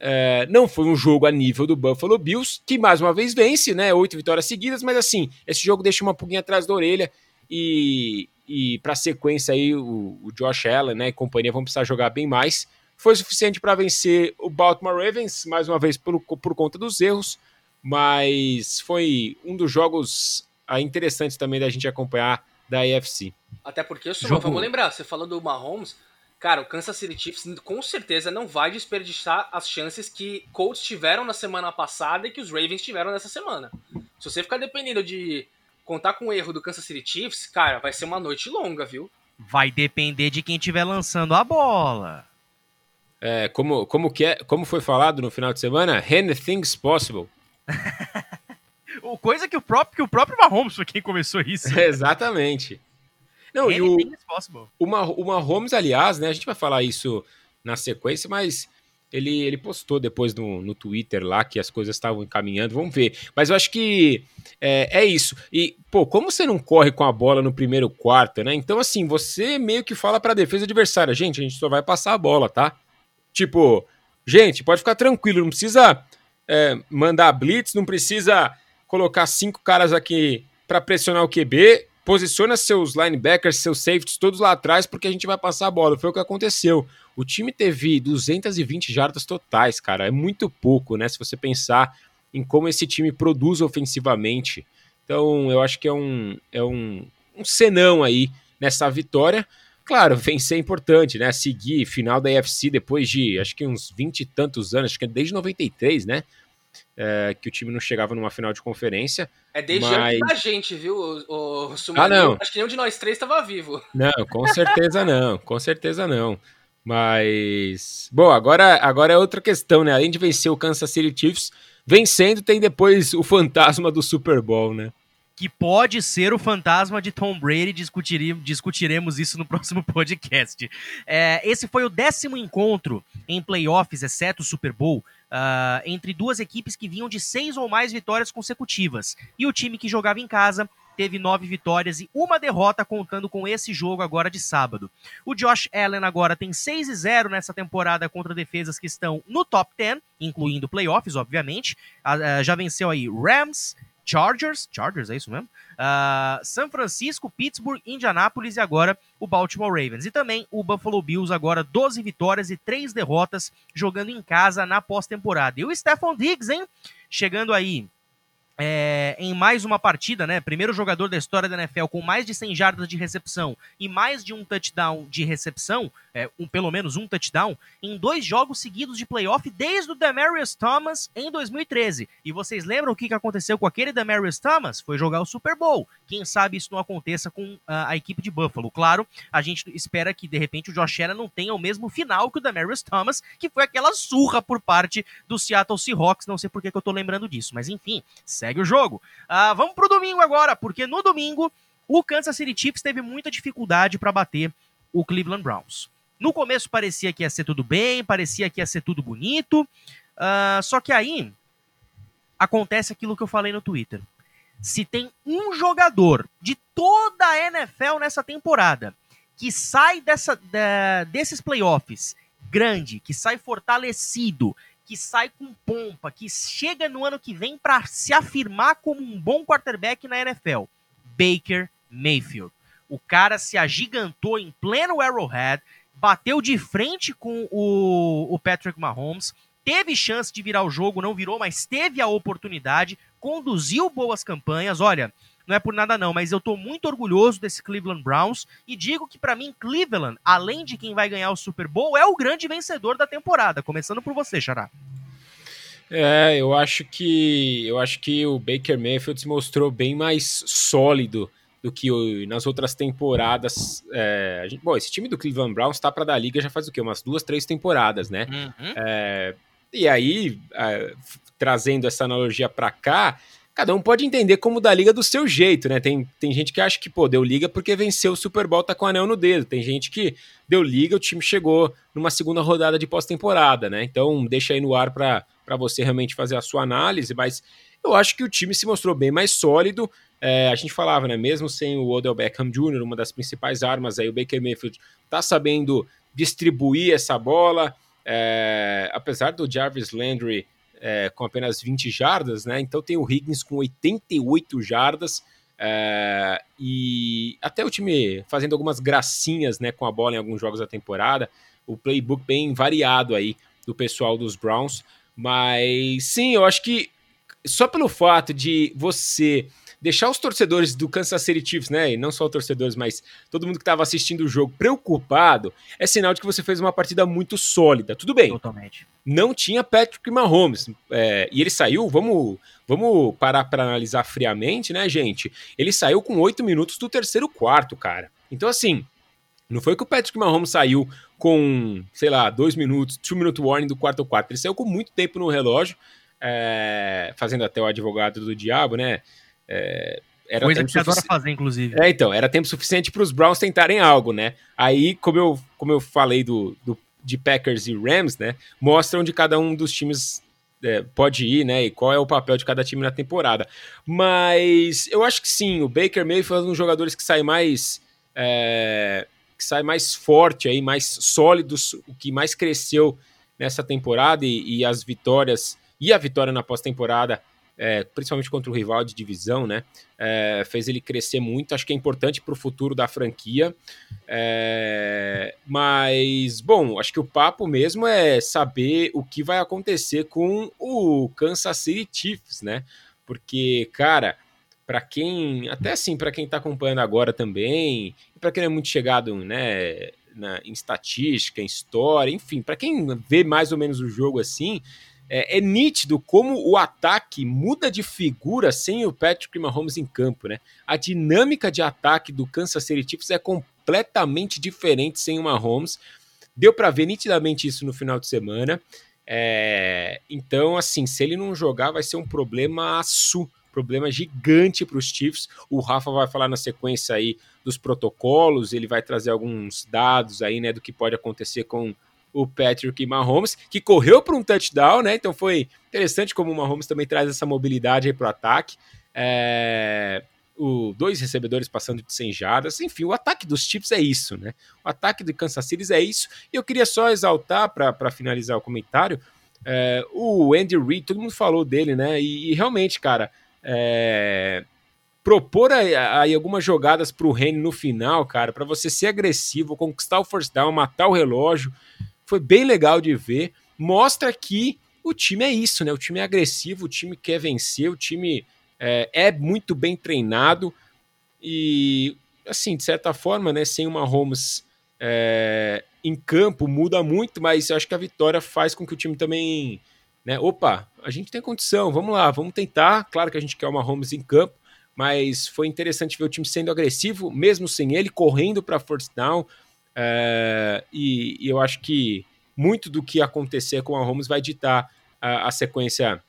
É, não foi um jogo a nível do Buffalo Bills, que mais uma vez vence, né? Oito vitórias seguidas, mas assim, esse jogo deixa uma pulguinha atrás da orelha e, e para a sequência aí o, o, Josh Allen né, e companhia vão precisar jogar bem mais. Foi suficiente para vencer o Baltimore Ravens, mais uma vez por, por conta dos erros, mas foi um dos jogos ah, interessantes também da gente acompanhar da AFC. Até porque, Suma, vamos lembrar, você falou do Mahomes, cara, o Kansas City Chiefs com certeza não vai desperdiçar as chances que Colts tiveram na semana passada e que os Ravens tiveram nessa semana. Se você ficar dependendo de contar com o erro do Kansas City Chiefs, cara, vai ser uma noite longa, viu? Vai depender de quem estiver lançando a bola. É, como, como, que é, como foi falado no final de semana, anything's possible. <laughs> Coisa que o próprio, que o próprio Mahomes foi quem começou isso. <laughs> exatamente. Não, e o, o, o Mahomes, aliás, né? A gente vai falar isso na sequência, mas ele, ele postou depois no, no Twitter lá que as coisas estavam encaminhando, vamos ver. Mas eu acho que é, é, isso. E, pô, como você não corre com a bola no primeiro quarto, né? Então, assim, você meio que fala pra defesa adversária, gente, a gente só vai passar a bola, tá? Tipo, gente, pode ficar tranquilo, não precisa é, mandar blitz, não precisa colocar cinco caras aqui para pressionar o QB, posiciona seus linebackers, seus safeties todos lá atrás, porque a gente vai passar a bola. Foi o que aconteceu. O time teve 220 jardas totais, cara. É muito pouco, né? Se você pensar em como esse time produz ofensivamente. Então, eu acho que é um, é um, um senão aí nessa vitória. Claro, vencer é importante, né? Seguir final da UFC depois de acho que uns 20 e tantos anos, acho que é desde 93, né? É, que o time não chegava numa final de conferência. É desde mas... antes da gente, viu, o, o Ah, não. Acho que nenhum de nós três estava vivo. Não, com certeza não, com certeza não. Mas, bom, agora, agora é outra questão, né? Além de vencer o Kansas City Chiefs, vencendo tem depois o fantasma do Super Bowl, né? que pode ser o fantasma de Tom Brady. discutiremos isso no próximo podcast. É, esse foi o décimo encontro em playoffs, exceto o Super Bowl, uh, entre duas equipes que vinham de seis ou mais vitórias consecutivas. E o time que jogava em casa teve nove vitórias e uma derrota, contando com esse jogo agora de sábado. O Josh Allen agora tem 6 e 0 nessa temporada contra defesas que estão no top 10, incluindo playoffs, obviamente. Uh, já venceu aí Rams, Chargers, Chargers, é isso mesmo? Uh, São Francisco, Pittsburgh, Indianápolis e agora o Baltimore Ravens. E também o Buffalo Bills, agora 12 vitórias e 3 derrotas, jogando em casa na pós-temporada. E o Stephon Diggs, hein? Chegando aí é, em mais uma partida, né? Primeiro jogador da história da NFL com mais de 100 jardas de recepção e mais de um touchdown de recepção, é, um, pelo menos um touchdown, em dois jogos seguidos de playoff desde o Demarius Thomas em 2013. E vocês lembram o que aconteceu com aquele Demarius Thomas? Foi jogar o Super Bowl. Quem sabe isso não aconteça com a, a equipe de Buffalo. Claro, a gente espera que de repente o Josh Allen não tenha o mesmo final que o Demarius Thomas, que foi aquela surra por parte do Seattle Seahawks. Não sei por que, que eu tô lembrando disso, mas enfim, segue o jogo. Uh, vamos pro domingo agora, porque no domingo o Kansas City Chiefs teve muita dificuldade para bater o Cleveland Browns. No começo parecia que ia ser tudo bem, parecia que ia ser tudo bonito, uh, só que aí acontece aquilo que eu falei no Twitter. Se tem um jogador de toda a NFL nessa temporada que sai dessa, desses playoffs grande, que sai fortalecido, que sai com pompa, que chega no ano que vem para se afirmar como um bom quarterback na NFL. Baker Mayfield. O cara se agigantou em pleno Arrowhead, bateu de frente com o, o Patrick Mahomes, teve chance de virar o jogo, não virou, mas teve a oportunidade, conduziu boas campanhas. Olha, não é por nada não, mas eu tô muito orgulhoso desse Cleveland Browns e digo que para mim Cleveland, além de quem vai ganhar o Super Bowl, é o grande vencedor da temporada, começando por você, Xará. É, eu acho que eu acho que o Baker Mayfield se mostrou bem mais sólido do que o, nas outras temporadas. É, gente, bom, esse time do Cleveland Browns está para dar liga já faz o quê? Umas duas, três temporadas, né? Uhum. É, e aí, é, trazendo essa analogia para cá, cada um pode entender como da liga do seu jeito, né? Tem, tem gente que acha que, pô, deu liga porque venceu o Super Bowl, tá com o anel no dedo. Tem gente que deu liga, o time chegou numa segunda rodada de pós-temporada, né? Então, deixa aí no ar para você realmente fazer a sua análise, mas eu acho que o time se mostrou bem mais sólido. É, a gente falava, né? Mesmo sem o Odell Beckham Jr., uma das principais armas aí, o Baker Mayfield tá sabendo distribuir essa bola. É, apesar do Jarvis Landry é, com apenas 20 jardas, né? Então tem o Higgins com 88 jardas. É, e até o time fazendo algumas gracinhas né, com a bola em alguns jogos da temporada. O playbook bem variado aí do pessoal dos Browns. Mas sim, eu acho que só pelo fato de você deixar os torcedores do Kansas City Chiefs, né, e não só os torcedores, mas todo mundo que estava assistindo o jogo preocupado, é sinal de que você fez uma partida muito sólida. Tudo bem. Totalmente. Não tinha Patrick Mahomes, é, e ele saiu, vamos, vamos parar para analisar friamente, né, gente? Ele saiu com oito minutos do terceiro quarto, cara. Então, assim, não foi que o Patrick Mahomes saiu com, sei lá, dois minutos, two minute warning do quarto quarto. Ele saiu com muito tempo no relógio, é, fazendo até o advogado do diabo, né? É, era Coisa que adora fazer, inclusive. É, então, era tempo suficiente para os Browns tentarem algo, né? Aí, como eu, como eu falei do, do, de Packers e Rams, né? Mostra onde cada um dos times é, pode ir, né? E qual é o papel de cada time na temporada. Mas eu acho que sim, o Baker Mayfield é um dos jogadores que sai mais. É, que sai mais forte aí, mais sólidos, o que mais cresceu nessa temporada e, e as vitórias e a vitória na pós-temporada é, principalmente contra o rival de divisão, né? É, fez ele crescer muito. Acho que é importante para o futuro da franquia. É, mas, bom, acho que o papo mesmo é saber o que vai acontecer com o Kansas City Chiefs, né? Porque, cara, para quem, até assim, para quem está acompanhando agora também, para quem é muito chegado, né? Na, em estatística, em história, enfim, para quem vê mais ou menos o jogo assim, é, é, nítido como o ataque muda de figura sem o Patrick Mahomes em campo, né? A dinâmica de ataque do Kansas City Chiefs é completamente diferente sem o Mahomes. Deu para ver nitidamente isso no final de semana. É, então, assim, se ele não jogar, vai ser um problema problema gigante para os Chiefs. O Rafa vai falar na sequência aí dos protocolos, ele vai trazer alguns dados aí, né, do que pode acontecer com o Patrick Mahomes, que correu para um touchdown, né? Então foi interessante como o Mahomes também traz essa mobilidade para o ataque. É, o, dois recebedores passando de 100 jardas. Enfim, o ataque dos Chiefs é isso, né? O ataque do Kansas City é isso. E eu queria só exaltar, para finalizar o comentário, é, o Andy Reid, todo mundo falou dele, né? E, e realmente, cara, é, propor aí algumas jogadas para o Rene no final, cara, para você ser agressivo, conquistar o first down, matar o relógio, foi bem legal de ver. Mostra que o time é isso, né? O time é agressivo, o time quer vencer, o time é, é muito bem treinado e, assim, de certa forma, né, sem uma Holmes é, em campo muda muito, mas eu acho que a vitória faz com que o time também, né, opa, a gente tem condição, vamos lá, vamos tentar. Claro que a gente quer uma Holmes em campo, mas foi interessante ver o time sendo agressivo, mesmo sem ele, correndo para force down. É, e, e, eu acho que muito do que acontecer com a Holmes vai ditar a, a sequência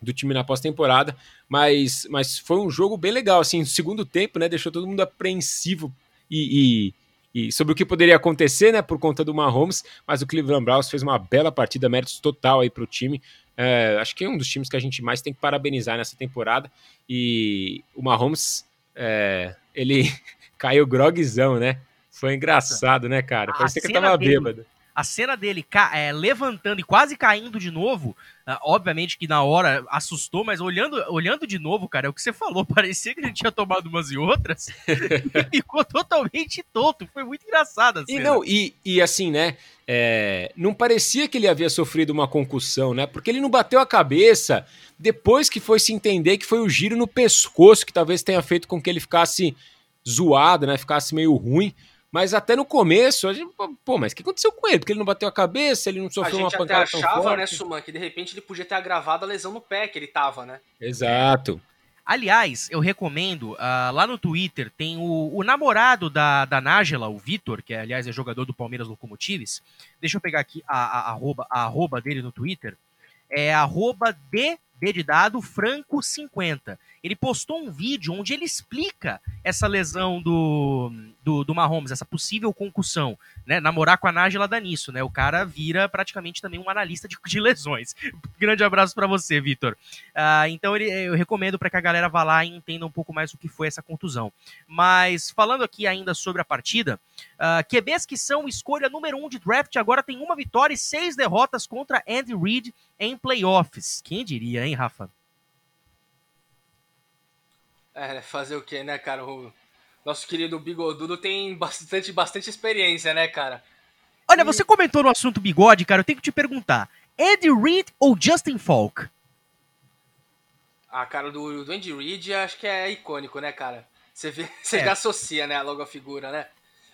do time na pós-temporada, mas, mas foi um jogo bem legal, assim, no segundo tempo, né, deixou todo mundo apreensivo e, e, e, sobre o que poderia acontecer, né, por conta do Mahomes, mas o Cleveland Browns fez uma bela partida, méritos total aí para o time, é, acho que é um dos times que a gente mais tem que parabenizar nessa temporada, e o Mahomes, é, ele <laughs> caiu grogzão, né, foi engraçado, né, cara, parecia que tava dele... bêbado a cena dele é, levantando e quase caindo de novo, uh, obviamente que na hora assustou, mas olhando, olhando de novo, cara, é o que você falou, <laughs> parecia que ele tinha tomado umas e outras e <laughs> ficou totalmente tonto. Foi muito engraçado. E não, e, e assim, né? É, não parecia que ele havia sofrido uma concussão, né? Porque ele não bateu a cabeça depois que foi se entender que foi o giro no pescoço que talvez tenha feito com que ele ficasse zoado, né? Ficasse meio ruim. Mas até no começo, a gente, pô, mas o que aconteceu com ele? Porque ele não bateu a cabeça, ele não sofreu uma pancada A gente até achava, né, Suman, que de repente ele podia ter agravado a lesão no pé que ele tava, né? Exato. Aliás, eu recomendo, uh, lá no Twitter tem o, o namorado da, da Nájela, o Vitor, que é, aliás é jogador do Palmeiras Locomotives. Deixa eu pegar aqui a, a, a, arroba, a arroba dele no Twitter. É arroba de D de dado, Franco 50. Ele postou um vídeo onde ele explica essa lesão do, do, do Mahomes, essa possível concussão, né? Namorar com a Nájila dá nisso, né? O cara vira praticamente também um analista de, de lesões. <laughs> Grande abraço para você, Vitor. Uh, então ele, eu recomendo para que a galera vá lá e entenda um pouco mais o que foi essa contusão. Mas falando aqui ainda sobre a partida, uh, QBs que são escolha número um de draft agora tem uma vitória e seis derrotas contra Andy Reid em playoffs. Quem diria, hein, Rafa? É, fazer o quê, né, cara? O nosso querido Bigodudo tem bastante, bastante experiência, né, cara? Olha, e... você comentou no assunto bigode, cara, eu tenho que te perguntar. Ed Reed ou Justin Falk? Ah, cara, do, do Andy Reid acho que é icônico, né, cara? Você, vê, <laughs> você é. já associa, né, logo a figura, né?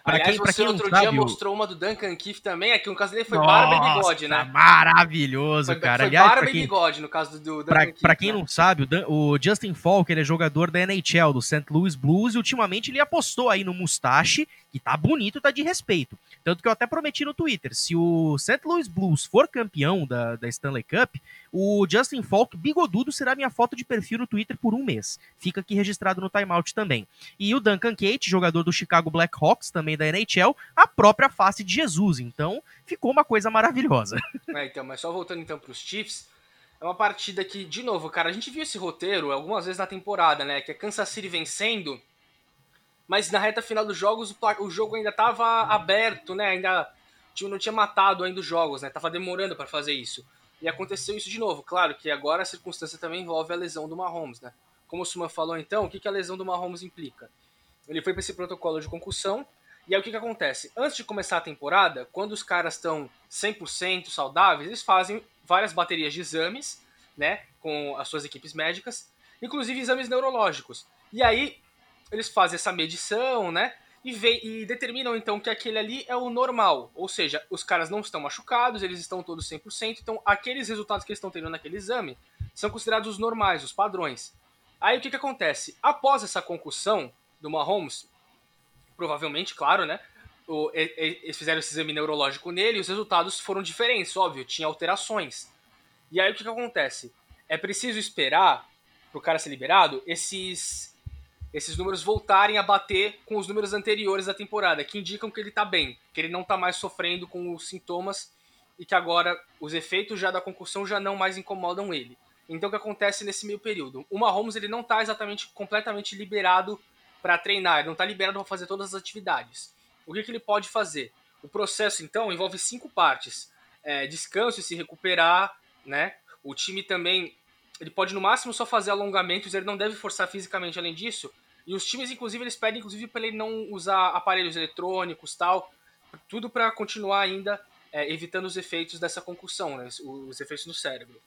Pra Aliás, quem, você quem outro dia mostrou uma do Duncan Keith também, aqui no caso dele foi Nossa, barba e bigode, né? Maravilhoso, foi, cara. Foi Aliás, barba quem, e bigode no caso do, Duncan pra, Keith. Pra quem né? não sabe, o, Justin Falk ele é jogador da NHL, do St. Louis Blues, e ultimamente ele apostou aí no mustache, que tá bonito, tá de respeito. Tanto que eu até prometi no Twitter, se o St. Louis Blues for campeão da, da Stanley Cup, o Justin Falk bigodudo será minha foto de perfil no Twitter por um mês. Fica aqui registrado no timeout também. E o Duncan Kate, jogador do Chicago Blackhawks, também da NHL, a própria face de Jesus. Então, ficou uma coisa maravilhosa. <laughs> É, então, mas só voltando então para os Chiefs, é uma partida que, de novo, cara, a gente viu esse roteiro algumas vezes na temporada, né? Que é Kansas City vencendo, mas na reta final dos jogos o, jogo ainda estava aberto, né? Ainda o time não tinha matado ainda os jogos, né? Tava demorando para fazer isso. E aconteceu isso de novo. Claro que agora a circunstância também envolve a lesão do Mahomes, né? Como o Suman falou então, o que, que a lesão do Mahomes implica? Ele foi para esse protocolo de concussão, e aí o que, que acontece? Antes de começar a temporada, quando os caras estão 100% saudáveis, eles fazem várias baterias de exames, né, com as suas equipes médicas, inclusive exames neurológicos. E aí eles fazem essa medição, né, e, vê, e determinam então que aquele ali é o normal, ou seja, os caras não estão machucados, eles estão todos 100%, então aqueles resultados que eles estão tendo naquele exame são considerados os normais, os padrões. Aí o que, que acontece? Após essa concussão do Mahomes, provavelmente, claro, né? O, eles fizeram esse exame neurológico nele e os resultados foram diferentes, óbvio, tinha alterações. E aí o que, que acontece? É preciso esperar pro cara ser liberado, esses esses números voltarem a bater com os números anteriores da temporada, que indicam que ele tá bem, que ele não tá mais sofrendo com os sintomas e que agora os efeitos já da concussão já não mais incomodam ele. Então o que acontece nesse meio período? O Mahomes ele não tá exatamente completamente liberado para treinar, ele não tá liberado para fazer todas as atividades. O que, que ele pode fazer? O processo então envolve cinco partes: é, descanso e se recuperar, né? O time também ele pode no máximo só fazer alongamentos, ele não deve forçar fisicamente além disso. E os times, inclusive, eles pedem inclusive para ele não usar aparelhos eletrônicos tal, tudo para continuar ainda é, evitando os efeitos dessa concussão, né? os efeitos no cérebro.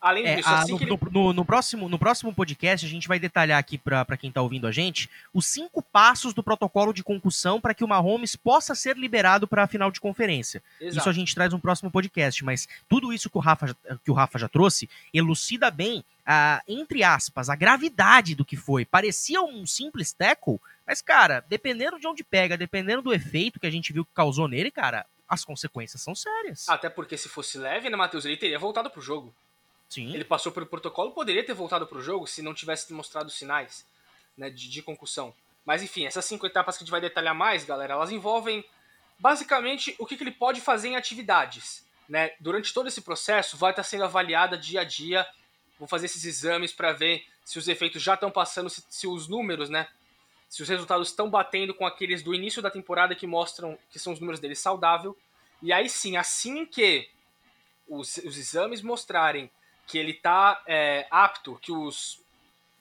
Além é, disso, a, assim no, ele... no, no, próximo, no próximo podcast, a gente vai detalhar aqui para quem está ouvindo a gente os cinco passos do protocolo de concussão para que o Mahomes possa ser liberado para a final de conferência. Exato. Isso a gente traz no próximo podcast, mas tudo isso que o Rafa, que o Rafa já trouxe elucida bem, a, entre aspas, a gravidade do que foi. Parecia um simples tackle, mas, cara, dependendo de onde pega, dependendo do efeito que a gente viu que causou nele, cara, as consequências são sérias. Até porque se fosse leve, né, Matheus? Ele teria voltado pro jogo. Sim. Ele passou pelo protocolo, poderia ter voltado para o jogo se não tivesse mostrado sinais né, de, de, concussão. Mas enfim, essas cinco etapas que a gente vai detalhar mais, galera, elas envolvem basicamente o que, que ele pode fazer em atividades. Né? Durante todo esse processo, vai estar sendo avaliada dia a dia. Vou fazer esses exames para ver se os efeitos já estão passando, se, se os números, né? Se os resultados estão batendo com aqueles do início da temporada que mostram que são os números dele saudável. E aí sim, assim que os, os exames mostrarem que ele está é, apto, que os,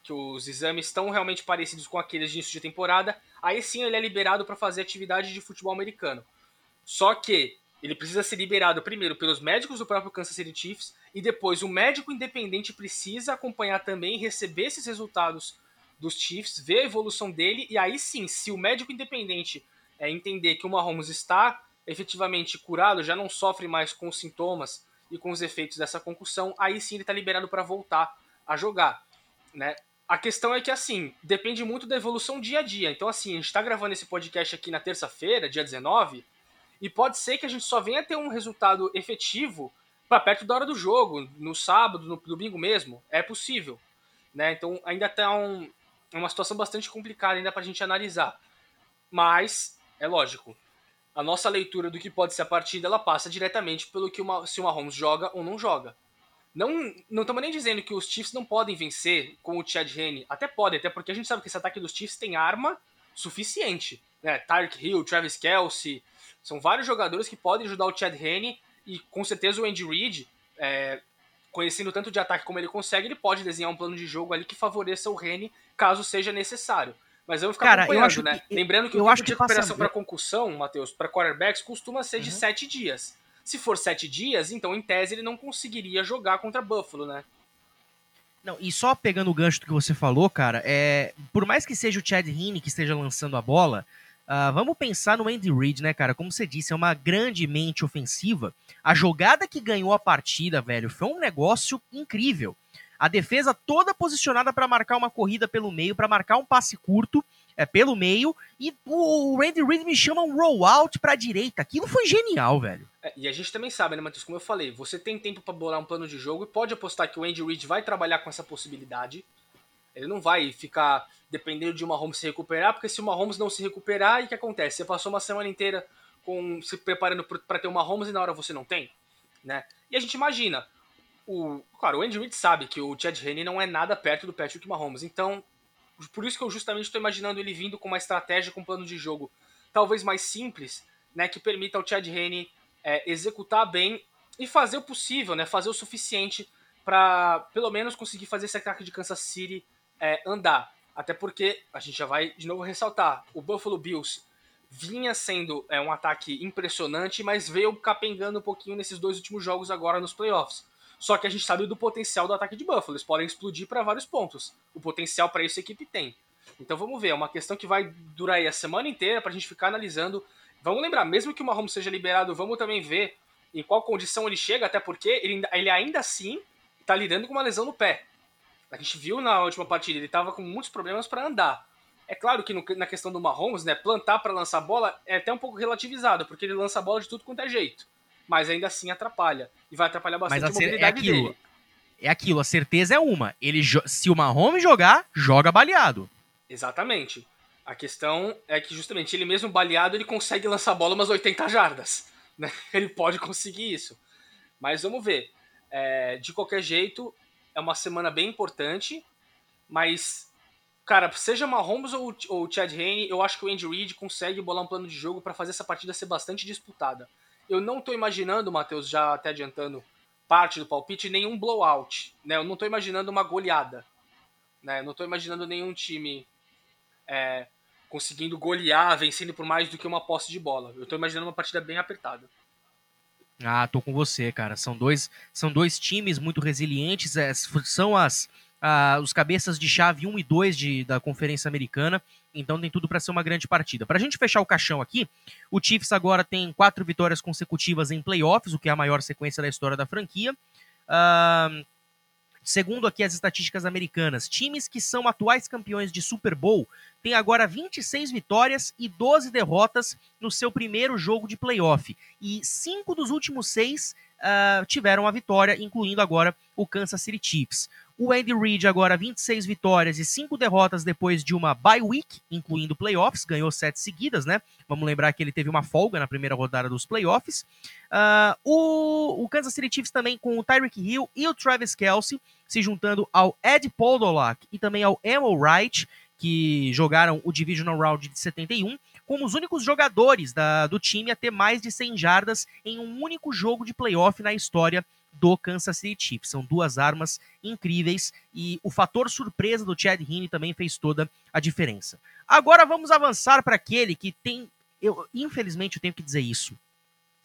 que os exames estão realmente parecidos com aqueles de início de temporada, aí sim ele é liberado para fazer atividade de futebol americano. Só que ele precisa ser liberado primeiro pelos médicos do próprio Kansas City Chiefs e depois o médico independente precisa acompanhar também receber esses resultados dos Chiefs, ver a evolução dele e aí sim, se o médico independente é, entender que o Mahomes está efetivamente curado, já não sofre mais com os sintomas e com os efeitos dessa concussão, aí sim ele está liberado para voltar a jogar, né? A questão é que, assim, depende muito da evolução dia a dia. Então, assim, a gente está gravando esse podcast aqui na terça-feira, dia 19, e pode ser que a gente só venha ter um resultado efetivo para perto da hora do jogo, no sábado, no domingo mesmo. É possível, né? Então, ainda está um, uma situação bastante complicada ainda para a gente analisar. Mas, é lógico, a nossa leitura do que pode ser a partida, ela passa diretamente pelo que uma, se o Mahomes joga ou não joga. Não não estamos nem dizendo que os Chiefs não podem vencer com o Chad Henne. Até podem, até porque a gente sabe que esse ataque dos Chiefs tem arma suficiente. Né? Tyreek Hill, Travis Kelsey, são vários jogadores que podem ajudar o Chad Henne e com certeza o Andy Reid, é, conhecendo tanto de ataque como ele consegue, ele pode desenhar um plano de jogo ali que favoreça o Rene caso seja necessário. Mas eu vou ficar Cara, acompanhando, eu acho né? Que, Lembrando que eu o tempo de recuperação para concussão, Matheus, para quarterbacks, costuma ser uhum. de sete dias. Se for sete dias, então em tese ele não conseguiria jogar contra Buffalo, né? Não, e só pegando o gancho do que você falou, cara, é, por mais que seja o Chad Heaney que esteja lançando a bola, uh, vamos pensar no Andy Reid, né, cara? Como você disse, é uma grande mente ofensiva. A jogada que ganhou a partida, velho, foi um negócio incrível. A defesa toda posicionada para marcar uma corrida pelo meio, para marcar um passe curto é, pelo meio. E o Randy Reid me chama um rollout para a direita. Aquilo foi genial, velho. É, e a gente também sabe, né, Matheus? Como eu falei, você tem tempo para bolar um plano de jogo e pode apostar que o Andy Reid vai trabalhar com essa possibilidade. Ele não vai ficar dependendo de uma Mahomes se recuperar, porque se o Mahomes não se recuperar, o que acontece? Você passou uma semana inteira com se preparando para ter uma Mahomes e na hora você não tem, né? E a gente imagina, o, o Andy Reid sabe que o Chad Henne não é nada perto do Patrick Mahomes, então por isso que eu justamente estou imaginando ele vindo com uma estratégia, com um plano de jogo talvez mais simples, né, que permita ao Chad Henne é, executar bem e fazer o possível, né, fazer o suficiente para pelo menos conseguir fazer esse ataque de Kansas City é, andar. Até porque a gente já vai de novo ressaltar, o Buffalo Bills vinha sendo é, um ataque impressionante, mas veio capengando um pouquinho nesses dois últimos jogos agora nos playoffs. Só que a gente sabe do potencial do ataque de Buffalo. Eles podem explodir para vários pontos. O potencial para isso a equipe tem. Então vamos ver. É uma questão que vai durar aí a semana inteira para a gente ficar analisando. Vamos lembrar, mesmo que o Mahomes seja liberado, vamos também ver em qual condição ele chega, até porque ele, ele ainda assim está lidando com uma lesão no pé. A gente viu na última partida, ele estava com muitos problemas para andar. É claro que no, na questão do Mahomes, né, plantar para lançar bola é até um pouco relativizado, porque ele lança a bola de tudo quanto é jeito mas ainda assim atrapalha. E vai atrapalhar bastante mas a, a é mobilidade é aquilo. dele. é aquilo, a certeza é uma. Ele se o Mahomes jogar, joga baleado. Exatamente. A questão é que justamente ele mesmo baleado, ele consegue lançar a bola umas 80 jardas. Né? <laughs> Ele pode conseguir isso. Mas vamos ver. É, de qualquer jeito, é uma semana bem importante. Mas, cara, seja Mahomes ou, o Chad Henne, eu acho que o Andy Reid consegue bolar um plano de jogo para fazer essa partida ser bastante disputada. Eu não tô imaginando, Matheus, já até adiantando parte do palpite, nenhum blowout. Né? Eu não tô imaginando uma goleada. Né? Eu não tô imaginando nenhum time é, conseguindo golear, vencendo por mais do que uma posse de bola. Eu tô imaginando uma partida bem apertada. Ah, tô com você, cara. São dois, são dois times muito resilientes. É, são as, ah, os cabeças de chave 1 e 2 de, da Conferência Americana. Então tem tudo para ser uma grande partida. Para a gente fechar o caixão aqui, o Chiefs agora tem quatro vitórias consecutivas em playoffs, o que é a maior sequência da história da franquia. Uh, segundo aqui as estatísticas americanas, times que são atuais campeões de Super Bowl têm agora 26 vitórias e 12 derrotas no seu primeiro jogo de playoff. E cinco dos últimos seis uh, tiveram a vitória, incluindo agora o Kansas City Chiefs. O Andy Reid agora 26 vitórias e 5 derrotas depois de uma bye week, incluindo playoffs, ganhou 7 seguidas, né? Vamos lembrar que ele teve uma folga na primeira rodada dos playoffs. Uh, o, o, Kansas City Chiefs também com o Tyreek Hill e o Travis Kelsey se juntando ao Ed Podolak e também ao Emil Wright, que jogaram o Divisional Round de 71, como os únicos jogadores da, do time a ter mais de 100 jardas em um único jogo de playoff na história do Kansas City Chiefs. São duas armas incríveis e o fator surpresa do Chad Heaney também fez toda a diferença. Agora vamos avançar para aquele que tem, eu infelizmente eu tenho que dizer isso,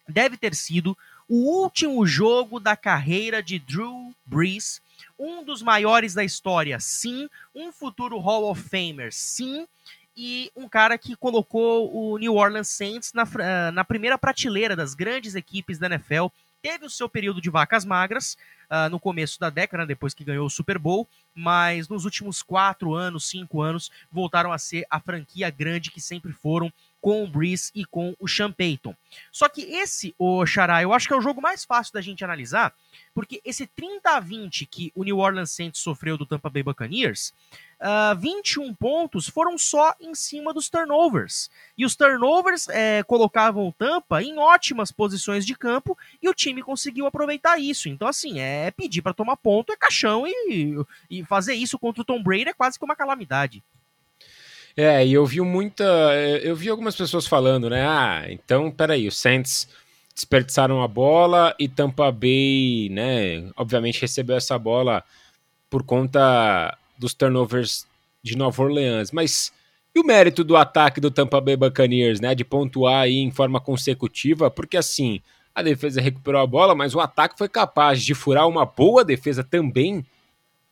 deve ter sido o último jogo da carreira de Drew Brees, um dos maiores da história, sim, um futuro Hall of Famer, sim, e um cara que colocou o New Orleans Saints na, na primeira prateleira das grandes equipes da NFL teve o seu período de vacas magras uh, no começo da década, né, depois que ganhou o Super Bowl, mas nos últimos quatro anos, cinco anos, voltaram a ser a franquia grande que sempre foram com o Breeze e com o Sean Payton. Só que esse, o Xará, eu acho que é o jogo mais fácil da gente analisar, porque esse 30 a 20 que o New Orleans Saints sofreu do Tampa Bay Buccaneers, uh, ah, 21 pontos foram só em cima dos turnovers. E os turnovers é, colocavam o Tampa em ótimas posições de campo e o time conseguiu aproveitar isso. Então, assim, é pedir para tomar ponto, é caixão e, e fazer isso contra o Tom Brady é quase que uma calamidade. É, e eu vi muita. Eu vi algumas pessoas falando, né? Ah, então, peraí, os Saints desperdiçaram a bola e Tampa Bay, né? Obviamente recebeu essa bola por conta dos turnovers de Nova Orleans. Mas e o mérito do ataque do Tampa Bay Buccaneers, né? De pontuar aí em forma consecutiva, porque assim. A defesa recuperou a bola, mas o ataque foi capaz de furar uma boa defesa também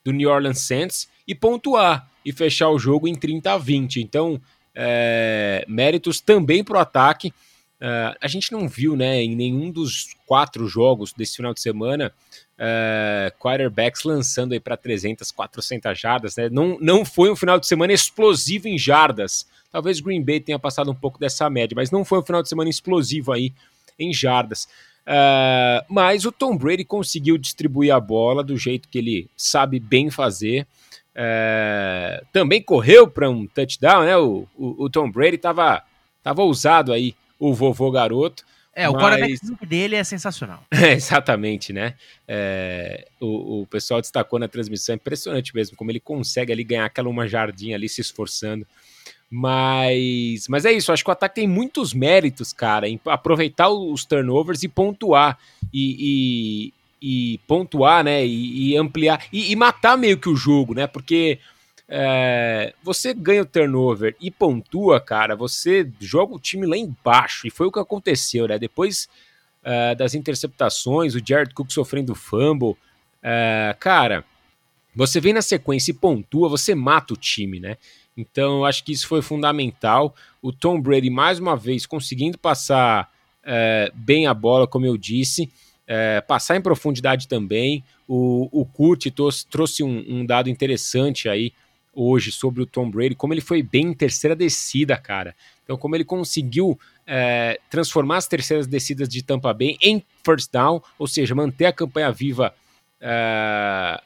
do New Orleans Saints e pontuar e fechar o jogo em 30 a 20. Então, é, méritos também para o ataque. É, a gente não viu né, em nenhum dos quatro jogos desse final de semana é, quarterbacks lançando para 300, 400 jardas. Né? Não, não foi um final de semana explosivo em jardas. Talvez Green Bay tenha passado um pouco dessa média, mas não foi um final de semana explosivo aí em jardas. Uh, mas o Tom Brady conseguiu distribuir a bola do jeito que ele sabe bem fazer. É, também correu para um touchdown, né? O, o, o Tom Brady estava tava ousado aí, o vovô garoto. É, o quarterback dele é sensacional. <laughs> É, exatamente, né? É, o, o pessoal destacou na transmissão, é impressionante mesmo, como ele consegue ali ganhar aquela uma jardinha ali se esforçando. Mas, mas é isso, acho que o ataque tem muitos méritos, cara, em aproveitar os turnovers e pontuar. E, e pontuar, né? E, e ampliar e, e, matar meio que o jogo, né? Porque é, você ganha o turnover e pontua, cara, você joga o time lá embaixo. E foi o que aconteceu, né? Depois é, das interceptações, o Jared Cook sofrendo fumble, é, cara, você vem na sequência e pontua, você mata o time, né? Então, eu acho que isso foi fundamental. O Tom Brady, mais uma vez, conseguindo passar é, bem a bola, como eu disse é, passar em profundidade também. O, o Kurt trouxe, um, um, dado interessante aí hoje sobre o Tom Brady, como ele foi bem em terceira descida, cara. Então, como ele conseguiu é, transformar as terceiras descidas de Tampa Bay em first down, ou seja, manter a campanha viva uh,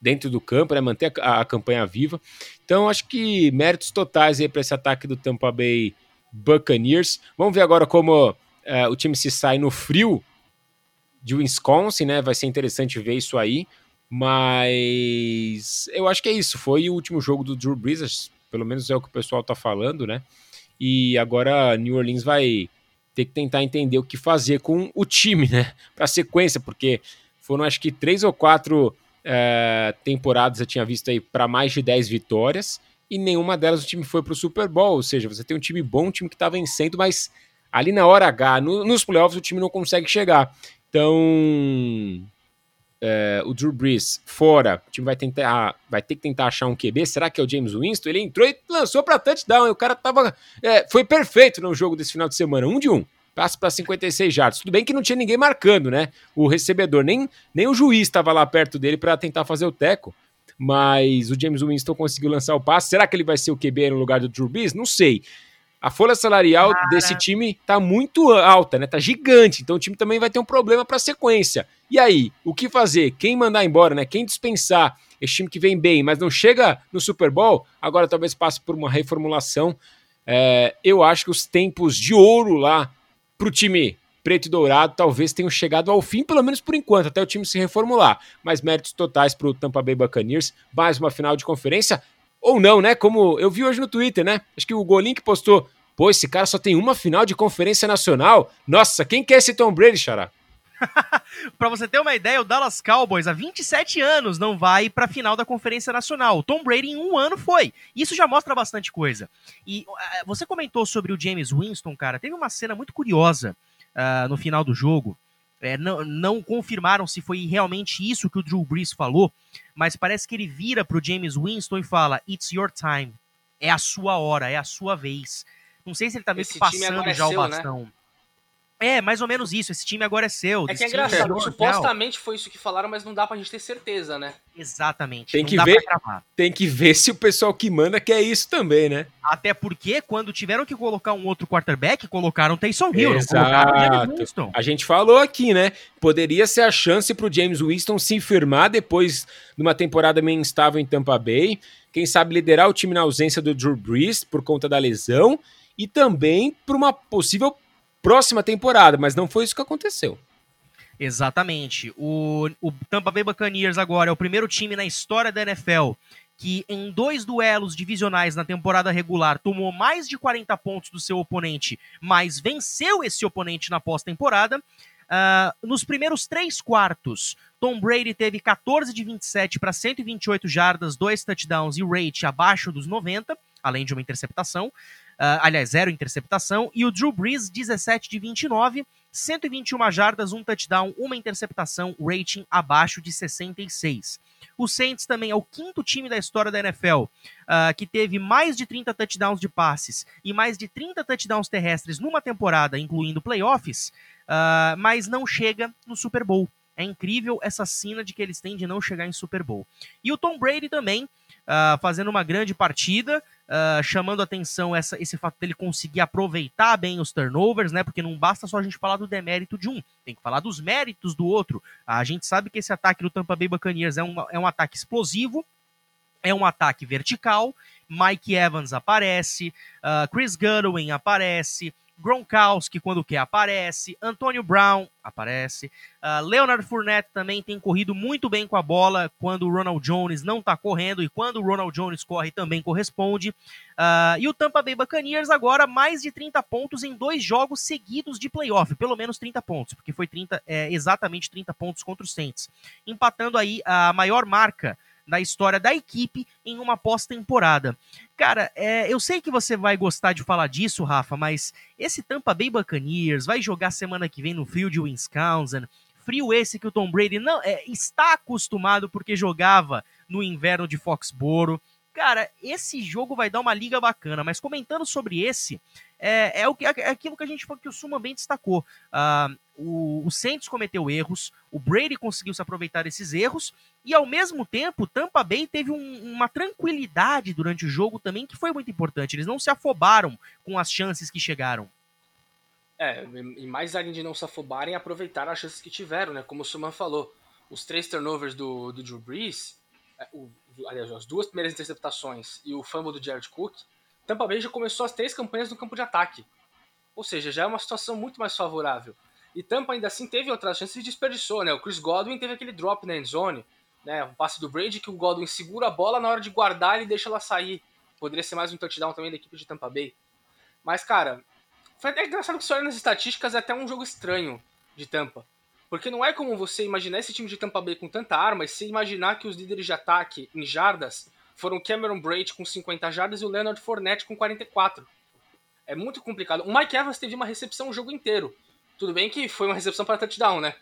dentro do campo, né, manter a, a, campanha viva. Então, acho que méritos totais aí para esse ataque do Tampa Bay Buccaneers. Vamos ver agora como uh, o time se sai no frio de Wisconsin, né? Vai ser interessante ver isso aí. Mas eu acho que é isso. Foi o último jogo do Drew Brees, pelo menos é o que o pessoal tá falando, né? E agora New Orleans vai ter que tentar entender o que fazer com o time, né? <laughs> Para sequência, porque foram acho que três ou quatro é, temporadas eu tinha visto aí para mais de 10 vitórias e nenhuma delas o time foi para o Super Bowl. Ou seja, você tem um time bom, um time que está vencendo, mas ali na hora H, no, nos playoffs, o time não consegue chegar. Então, é, o Drew Brees fora, o time vai, tentar, vai ter que tentar achar um QB. Será que é o James Winston? Ele entrou e lançou para touchdown. O cara tava, é, foi perfeito no jogo desse final de semana, um de um. Passe para 56 jardas. Tudo bem que não tinha ninguém marcando, né? O recebedor, nem, nem o juiz estava lá perto dele para tentar fazer o teco. Mas o James Winston conseguiu lançar o passe. Será que ele vai ser o QB no lugar do Drew Brees? Não sei. A folha salarial Cara. desse time tá muito alta, né? Tá gigante. Então o time também vai ter um problema para sequência. E aí, o que fazer? Quem mandar embora, né? Quem dispensar? Esse time que vem bem, mas não chega no Super Bowl, agora talvez passe por uma reformulação. É, eu acho que os tempos de ouro lá pro time preto e dourado talvez tenham chegado ao fim, pelo menos por enquanto, até o time se reformular. Mas méritos totais pro Tampa Bay Buccaneers, mais uma final de conferência. Ou não, né? Como eu vi hoje no Twitter, né? Acho que o Golim que postou. Pô, esse cara só tem uma final de conferência nacional. Nossa, quem quer esse Tom Brady, Xará? <laughs> para você ter uma ideia, o Dallas Cowboys há 27 anos não vai para a final da Conferência Nacional. O Tom Brady em um ano foi. Isso já mostra bastante coisa. E uh, você comentou sobre o James Winston, cara. Teve uma cena muito curiosa uh, no final do jogo. É, não, não, confirmaram se foi realmente isso que o Drew Brees falou, mas parece que ele vira pro James Winston e fala: It's your time. É a sua hora, é a sua vez. Não sei se ele tá meio que passando já é seu, o né? bastão. Né? É, mais ou menos isso. Esse time agora é seu. É que é engraçado. É supostamente foi isso que falaram, mas não dá pra gente ter certeza, né? Exatamente. Tem que ver. Tem que ver se o pessoal que manda quer isso também, né? Até porque quando tiveram que colocar um outro quarterback, colocaram o Taysom Hill, Exato. A gente falou aqui, né? Poderia ser a chance pro James Winston se firmar depois de uma temporada meio instável em Tampa Bay. Quem sabe liderar o time na ausência do Drew Brees por conta da lesão e também para uma possível próxima temporada, mas não foi isso que aconteceu. Exatamente. O, o Tampa Bay Buccaneers agora é o primeiro time na história da NFL que em dois duelos divisionais na temporada regular tomou mais de 40 pontos do seu oponente, mas venceu esse oponente na pós-temporada. Uh, nos primeiros três quartos, Tom Brady teve 14 de 27 para 128 jardas, dois touchdowns e rate abaixo dos 90, além de uma interceptação. Uh, aliás, zero interceptação. E o Drew Brees, 17 de 29, 121 jardas, um touchdown, uma interceptação, rating abaixo de 66. O Saints também é o quinto time da história da NFL uh, ah, que teve mais de 30 touchdowns de passes e mais de 30 touchdowns terrestres numa temporada, incluindo playoffs, uh, mas não chega no Super Bowl. É incrível essa cena de que eles têm de não chegar em Super Bowl. E o Tom Brady também, uh, fazendo uma grande partida, uh, chamando atenção essa, esse fato dele conseguir aproveitar bem os turnovers, né? Porque não basta só a gente falar do demérito de um, tem que falar dos méritos do outro. A gente sabe que esse ataque do Tampa Bay Buccaneers é um, é um ataque explosivo, é um ataque vertical. Mike Evans aparece, uh, Chris Godwin aparece, Gronkowski, quando quer, aparece. Antônio Brown aparece. Uh, Leonard Fournette também tem corrido muito bem com a bola quando o Ronald Jones não está correndo. E quando o Ronald Jones corre, também corresponde. Uh, e o Tampa Bay Buccaneers agora mais de 30 pontos em dois jogos seguidos de playoff. Pelo menos 30 pontos, porque foi 30, é, exatamente 30 pontos contra os Saints. Empatando aí a maior marca da história da equipe em uma pós-temporada. Cara, é, eu sei que você vai gostar de falar disso, Rafa, mas esse Tampa Bay Buccaneers vai jogar semana que vem no de Wisconsin. Frio esse que o Tom Brady não é, está acostumado porque jogava no inverno de Foxboro. Cara, esse jogo vai dar uma liga bacana, mas comentando sobre esse, é, é, o que, é aquilo que a gente que o Suma bem destacou. Uh, o, o Saints cometeu erros, o Brady conseguiu se aproveitar desses erros, e ao mesmo tempo, Tampa Bay teve um, uma tranquilidade durante o jogo também que foi muito importante. Eles não se afobaram com as chances que chegaram. É, e mais além de não se afobarem, aproveitaram as chances que tiveram, né? Como o Suman falou. os três turnovers do, do Drew Brees, é, o, aliás, as duas primeiras interceptações e o fumble do Jared Cook, Tampa Bay já começou as três campanhas no campo de ataque. Ou seja, já é uma situação muito mais favorável. E Tampa ainda assim teve outras chances e desperdiçou, né? O Chris Godwin teve aquele drop na endzone, né? Um passe do Brady que o Godwin segura a bola na hora de guardar e deixa ela sair. Poderia ser mais um touchdown também da equipe de Tampa Bay. Mas, cara, até engraçado que você olha nas estatísticas é até um jogo estranho de Tampa. Porque não é como você imaginar esse time de Tampa Bay com tanta arma e se imaginar que os líderes de ataque em jardas foram Cameron Braid com 50 jardas e o Leonard Fournette com 44. É muito complicado. O Mike Evans teve uma recepção o jogo inteiro. Tudo bem que foi uma recepção para touchdown, né?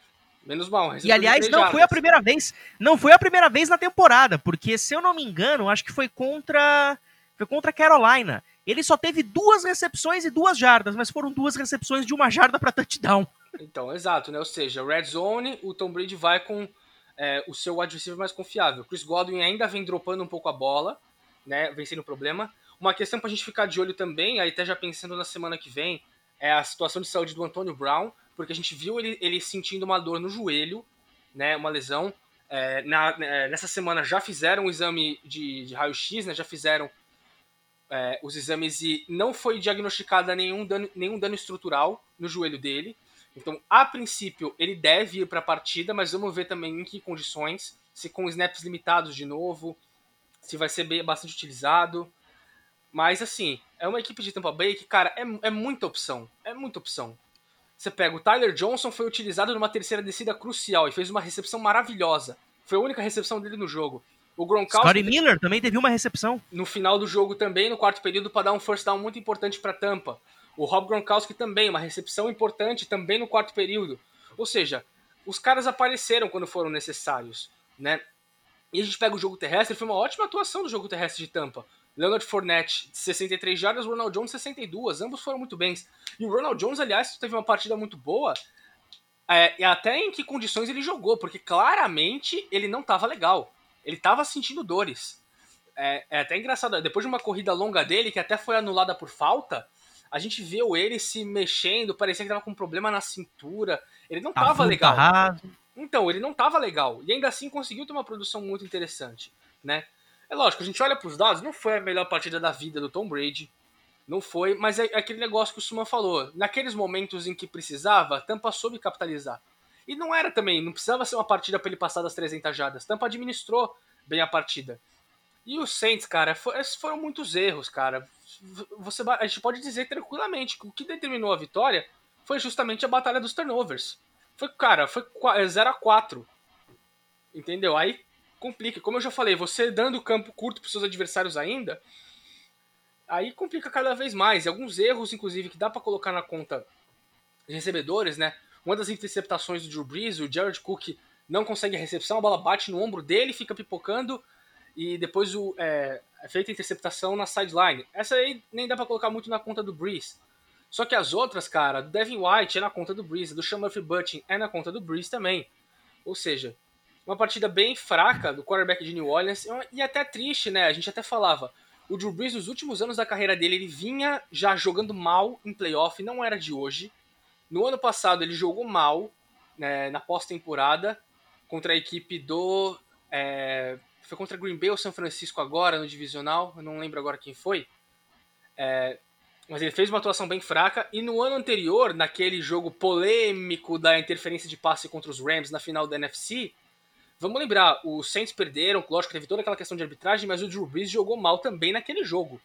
Menos mal. E aliás, não foi a primeira vez. Não foi a primeira vez na temporada, porque se eu não me engano, acho que foi contra foi contra Carolina. Ele só teve duas recepções e duas jardas, mas foram duas recepções de uma jarda para touchdown. Então, exato, né? Ou seja, red zone, o Tom Brady vai com é, o seu receiver mais confiável. Chris Godwin ainda vem dropando um pouco a bola, né? Vencendo o problema. Uma questão para a gente ficar de olho também, aí até já pensando na semana que vem, é a situação de saúde do Antônio Brown, porque a gente viu ele, ele sentindo uma dor no joelho, né? Uma lesão. É, na, é, nessa semana já fizeram um exame de, de raio-x, né? Já fizeram é, os exames e não foi diagnosticado nenhum dano, nenhum dano estrutural no joelho dele. Então, a princípio, ele deve ir para a partida, mas vamos ver também em que condições, se com snaps limitados de novo, se vai ser bastante utilizado. Mas, assim, é uma equipe de Tampa Bay que, cara, é, é muita opção. É muita opção. Você pega o Tyler Johnson, foi utilizado numa terceira descida crucial e fez uma recepção maravilhosa. Foi a única recepção dele no jogo. O Gronkowski... Scottie Miller também teve uma recepção. No final do jogo também, no quarto período, para dar um first down muito importante para Tampa. O Rob Gronkowski também, uma recepção importante também no quarto período. Ou seja, os caras apareceram quando foram necessários, né? E a gente pega o jogo terrestre, foi uma ótima atuação do jogo terrestre de Tampa. Leonard Fournette, 63 jardas, Ronald Jones, 62. Ambos foram muito bens. E o Ronald Jones, aliás, teve uma partida muito boa. É, até em que condições ele jogou, porque claramente ele não estava legal. Ele estava sentindo dores. É, é, até engraçado, depois de uma corrida longa dele, que até foi anulada por falta, a gente viu ele se mexendo, parecia que tava com um problema na cintura. Ele não tava legal. Raso. Então, ele não tava legal. E ainda assim conseguiu ter uma produção muito interessante, né? É lógico, a gente olha para os dados, não foi a melhor partida da vida do Tom Brady. Não foi, mas é aquele negócio que o Suman falou. Naqueles momentos em que precisava, Tampa soube capitalizar. E não era também, não precisava ser uma partida para ele passar das 300 jardas. Tampa administrou bem a partida. E os Saints, cara, foram muitos erros, cara você, a gente pode dizer tranquilamente que o que determinou a vitória foi justamente a batalha dos turnovers. Foi, cara, foi 0 é a 4 Entendeu? Aí complica. Como eu já falei, você dando campo curto para seus adversários ainda, aí complica cada vez mais. Alguns erros, inclusive, que dá para colocar na conta de recebedores, né? Uma das interceptações do Drew Brees, o Jared Cook não consegue a recepção, a bola bate no ombro dele, fica pipocando e depois o, é, é feita a interceptação na sideline. Essa aí nem dá para colocar muito na conta do Breeze. Só que as outras, cara, do Devin White é na conta do Breeze, do Sean Murphy Butching é na conta do Breeze também. Ou seja, uma partida bem fraca do quarterback de New Orleans e até triste, né? A gente até falava, o Drew Brees nos últimos anos da carreira dele, ele vinha já jogando mal em playoff, não era de hoje. No ano passado ele jogou mal né, na pós-temporada contra a equipe do é, foi contra Green Bay ou São Francisco agora no divisional, eu não lembro agora quem foi. É, mas ele fez uma atuação bem fraca. E no ano anterior, naquele jogo polêmico da interferência de passe contra os Rams na final da NFC, vamos lembrar, os Saints perderam, lógico teve toda aquela questão de arbitragem, mas o Drew Brees jogou mal também naquele jogo.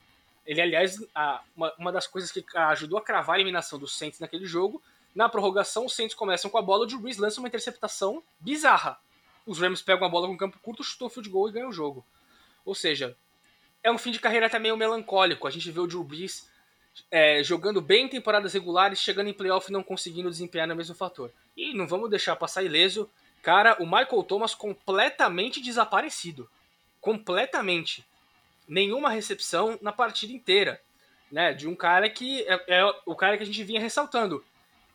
Ele, aliás, a, uma, uma das coisas que ajudou a cravar a eliminação dos Saints naquele jogo, na prorrogação, os Saints começam com a bola, o Drew Brees lança uma interceptação bizarra os Rams pegam a bola com campo curto, chutou o field goal e ganham o jogo. Ou seja, é um fim de carreira até meio melancólico. A gente vê o Drew Brees é, jogando bem em temporadas regulares, chegando em playoff e não conseguindo desempenhar no mesmo fator. E não vamos deixar passar ileso. Cara, o Michael Thomas completamente desaparecido. Completamente. Nenhuma recepção na partida inteira. Né, de um cara que é, é o cara que a gente vinha ressaltando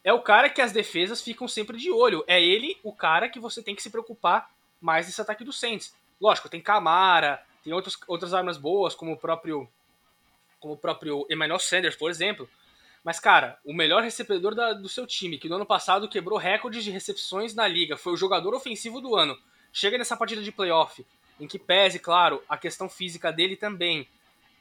é o cara que as defesas ficam sempre de olho. É ele o cara que você tem que se preocupar mais nesse ataque do Saints. Lógico, tem Camara, tem outros, outras armas boas, como o próprio como o próprio Emmanuel Sanders, por exemplo. Mas, cara, o melhor recebedor da, do seu time, que no ano passado quebrou recordes de recepções na liga, foi o jogador ofensivo do ano. Chega nessa partida de playoff, em que pese, claro, a questão física dele também,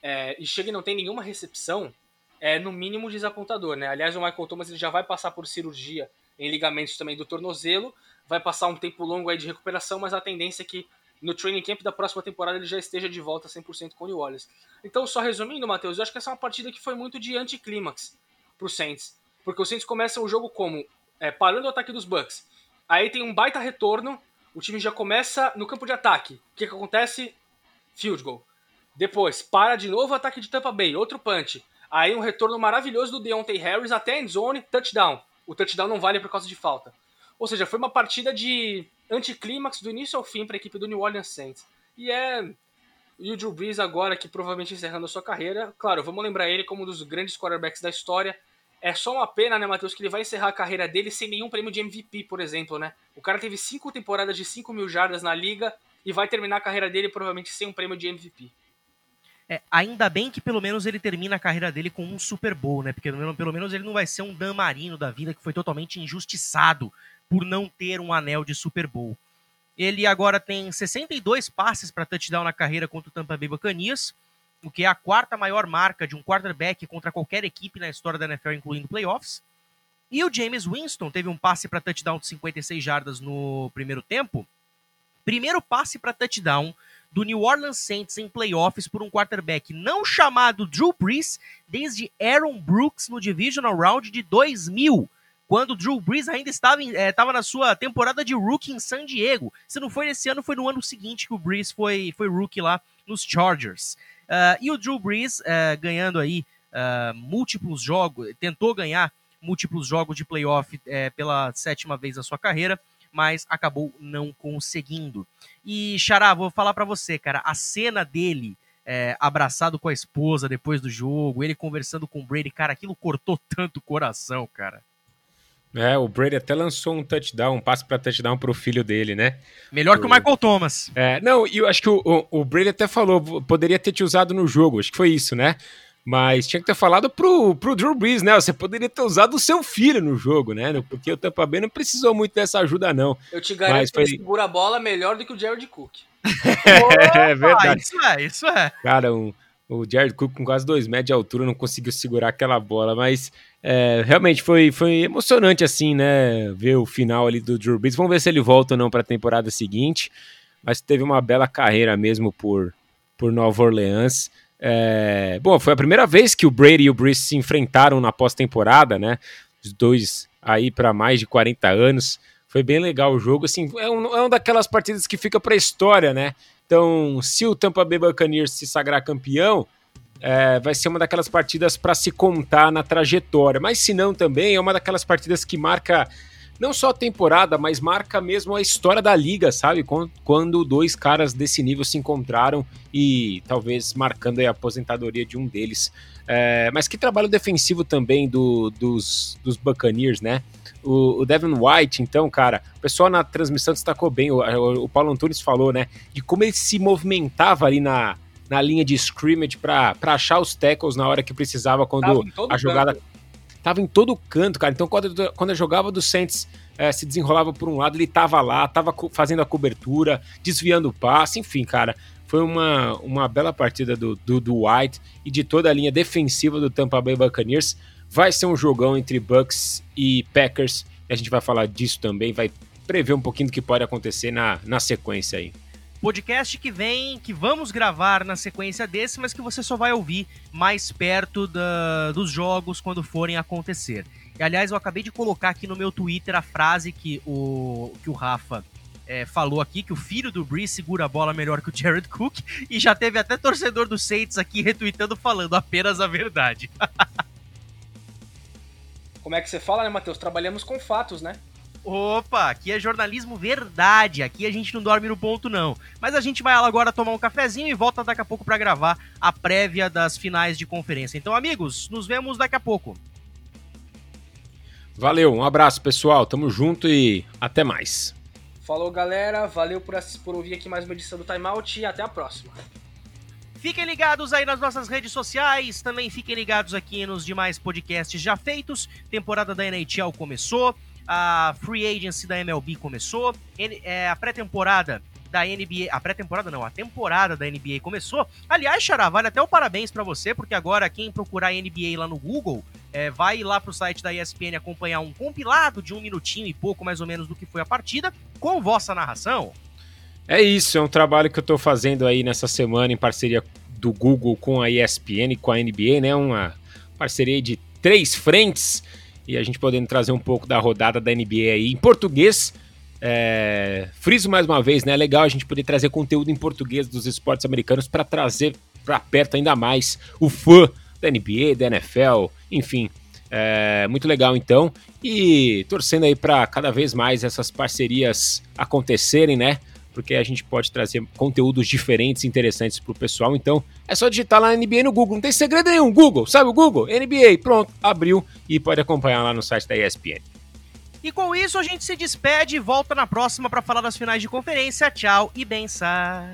é, e chega e não tem nenhuma recepção, é no mínimo desapontador, né? Aliás, o Michael Thomas ele já vai passar por cirurgia em ligamentos também do tornozelo, vai passar um tempo longo aí de recuperação, mas a tendência é que no training camp da próxima temporada ele já esteja de volta 100% com o New Orleans. Então, só resumindo, Matheus, eu acho que essa é uma partida que foi muito de anticlímax pro Saints, porque o Saints começa o jogo como é, parando o ataque dos Bucks. Aí tem um baita retorno, o time já começa no campo de ataque. O que, que acontece? Field goal. Depois, para de novo o ataque de Tampa Bay, outro punch. Aí um retorno maravilhoso do Deontay Harris até end zone, touchdown. O touchdown não vale por causa de falta. Ou seja, foi uma partida de anticlímax do início ao fim para a equipe do New Orleans Saints. E é. E o Drew Brees agora, que provavelmente encerrando a sua carreira, claro, vamos lembrar ele como um dos grandes quarterbacks da história. É só uma pena, né, Matheus, que ele vai encerrar a carreira dele sem nenhum prêmio de MVP, por exemplo, né? O cara teve cinco temporadas de 5 mil jardas na liga e vai terminar a carreira dele provavelmente sem um prêmio de MVP. É, ainda bem que pelo menos ele termina a carreira dele com um Super Bowl, né? Porque pelo menos ele não vai ser um Dan Marino da vida que foi totalmente injustiçado por não ter um anel de Super Bowl. Ele agora tem 62 passes para touchdown na carreira contra o Tampa Bay Buccaneers, o que é a quarta maior marca de um quarterback contra qualquer equipe na história da NFL, incluindo playoffs. E o James Winston teve um passe para touchdown de 56 jardas no primeiro tempo. Primeiro passe para touchdown do New Orleans Saints em playoffs por um quarterback não chamado Drew Brees desde Aaron Brooks no Divisional Round de 2000, quando Drew Brees ainda estava, em, é, estava na sua temporada de rookie em San Diego. Se não foi nesse ano, foi no ano seguinte que o Brees foi, foi rookie lá nos Chargers. Uh, e o Drew Brees uh, ganhando aí uh, múltiplos jogos, tentou ganhar múltiplos jogos de playoff pela sétima vez na sua carreira mas acabou não conseguindo. E, Xará, vou falar para você, cara, a cena dele é, abraçado com a esposa depois do jogo, ele conversando com o Brady, cara, aquilo cortou <laughs> tanto o coração, cara. É, o Brady até lançou um touchdown, um passe para touchdown pro filho dele, né? Melhor o... que o Michael Thomas. É, não, e eu acho que o, o, o Brady até falou, poderia ter te usado no jogo, acho que foi isso, né? Mas tinha que ter falado pro, pro Drew Brees, né? Você poderia ter usado o seu filho no jogo, né? Porque o Tampa Bay não precisou muito dessa ajuda, não. Eu te garanto Mas que foi... ele segura a bola melhor do que o Jared Cook. é, <laughs> é verdade. Isso é, isso é. Cara, um, o Jared Cook com quase dois metros de altura não conseguiu segurar aquela bola, mas é, realmente foi, foi emocionante assim, né? Ver o final ali do Drew Brees. Vamos ver se ele volta ou não para a temporada seguinte. Mas teve uma bela carreira mesmo por, por Nova Orleans. É, bom, foi a primeira vez que o Brady e o Brees se enfrentaram na pós-temporada, né? Os dois aí para mais de 40 anos. Foi bem legal o jogo, assim, é, um, é uma daquelas partidas que fica para história, né? Então, se o Tampa Bay Buccaneers se sagrar campeão, é, vai ser uma daquelas partidas para se contar na trajetória. Mas se não também, é uma daquelas partidas que marca não só a temporada, mas marca mesmo a história da liga, sabe? Quando dois caras desse nível se encontraram e talvez marcando a aposentadoria de um deles. É, mas que trabalho defensivo também do, dos, dos Buccaneers, né? O, o, Devin White, então, cara, o pessoal na transmissão destacou bem, o, o, Paulo Antunes falou, né? De como ele se movimentava ali na, na linha de scrimmage para achar os tackles na hora que precisava, quando a jogada. Campo tava em todo canto, cara. Então, quando, quando eu jogava do Saints, é, se desenrolava por um lado, ele tava lá, tava fazendo a cobertura, desviando o passe, enfim, cara. Foi uma, uma bela partida do, do, do White e de toda a linha defensiva do Tampa Bay Buccaneers. Vai ser um jogão entre Bucks e Packers. A gente vai falar disso também, vai prever um pouquinho do que pode acontecer na, na sequência aí. Podcast que vem, que vamos gravar na sequência desse, mas que você só vai ouvir mais perto da, dos jogos quando forem acontecer. E, aliás, eu acabei de colocar aqui no meu Twitter a frase que o, que o Rafa é, falou aqui, que o filho do Breeze segura a bola melhor que o Jared Cook, <laughs> e já teve até torcedor do Saints aqui retweetando falando apenas a verdade. <laughs> Como é que você fala, né, Matheus? Trabalhamos com fatos, né? Opa, aqui é jornalismo verdade. Aqui a gente não dorme no ponto, não. Mas a gente vai lá agora tomar um cafezinho e volta daqui a pouco para gravar a prévia das finais de conferência. Então, amigos, nos vemos daqui a pouco. Valeu, um abraço, pessoal. Tamo junto e até mais. Falou, galera. Valeu por, por ouvir aqui mais uma edição do Timeout e até a próxima. Fiquem ligados aí nas nossas redes sociais, também fiquem ligados aqui nos demais podcasts já feitos. Temporada da NHL começou, a Free Agency da MLB começou, é, a pré-temporada da NBA, a pré-temporada não, a temporada da NBA começou. Aliás, Xará, vale até o parabéns para você, porque agora quem procurar NBA lá no Google é, vai lá pro site da ESPN acompanhar um compilado de um minutinho e pouco mais ou menos do que foi a partida, com vossa narração. É isso, é um trabalho que eu estou fazendo aí nessa semana em parceria do Google com a ESPN e com a NBA, né? Uma parceria de três frentes e a gente podendo trazer um pouco da rodada da NBA aí em português. É... Friso mais uma vez, né? É legal a gente poder trazer conteúdo em português dos esportes americanos para trazer para perto ainda mais o fã da NBA, da NFL, enfim. É, muito legal então. E torcendo aí para cada vez mais essas parcerias acontecerem, né? Porque a gente pode trazer conteúdos diferentes e interessantes para o pessoal. Então, é só digitar lá NBA no Google. Não tem segredo nenhum. Google, sabe o Google? NBA, pronto, abriu e pode acompanhar lá no site da ESPN. E com isso a gente se despede e volta na próxima para falar das finais de conferência. Tchau e benção.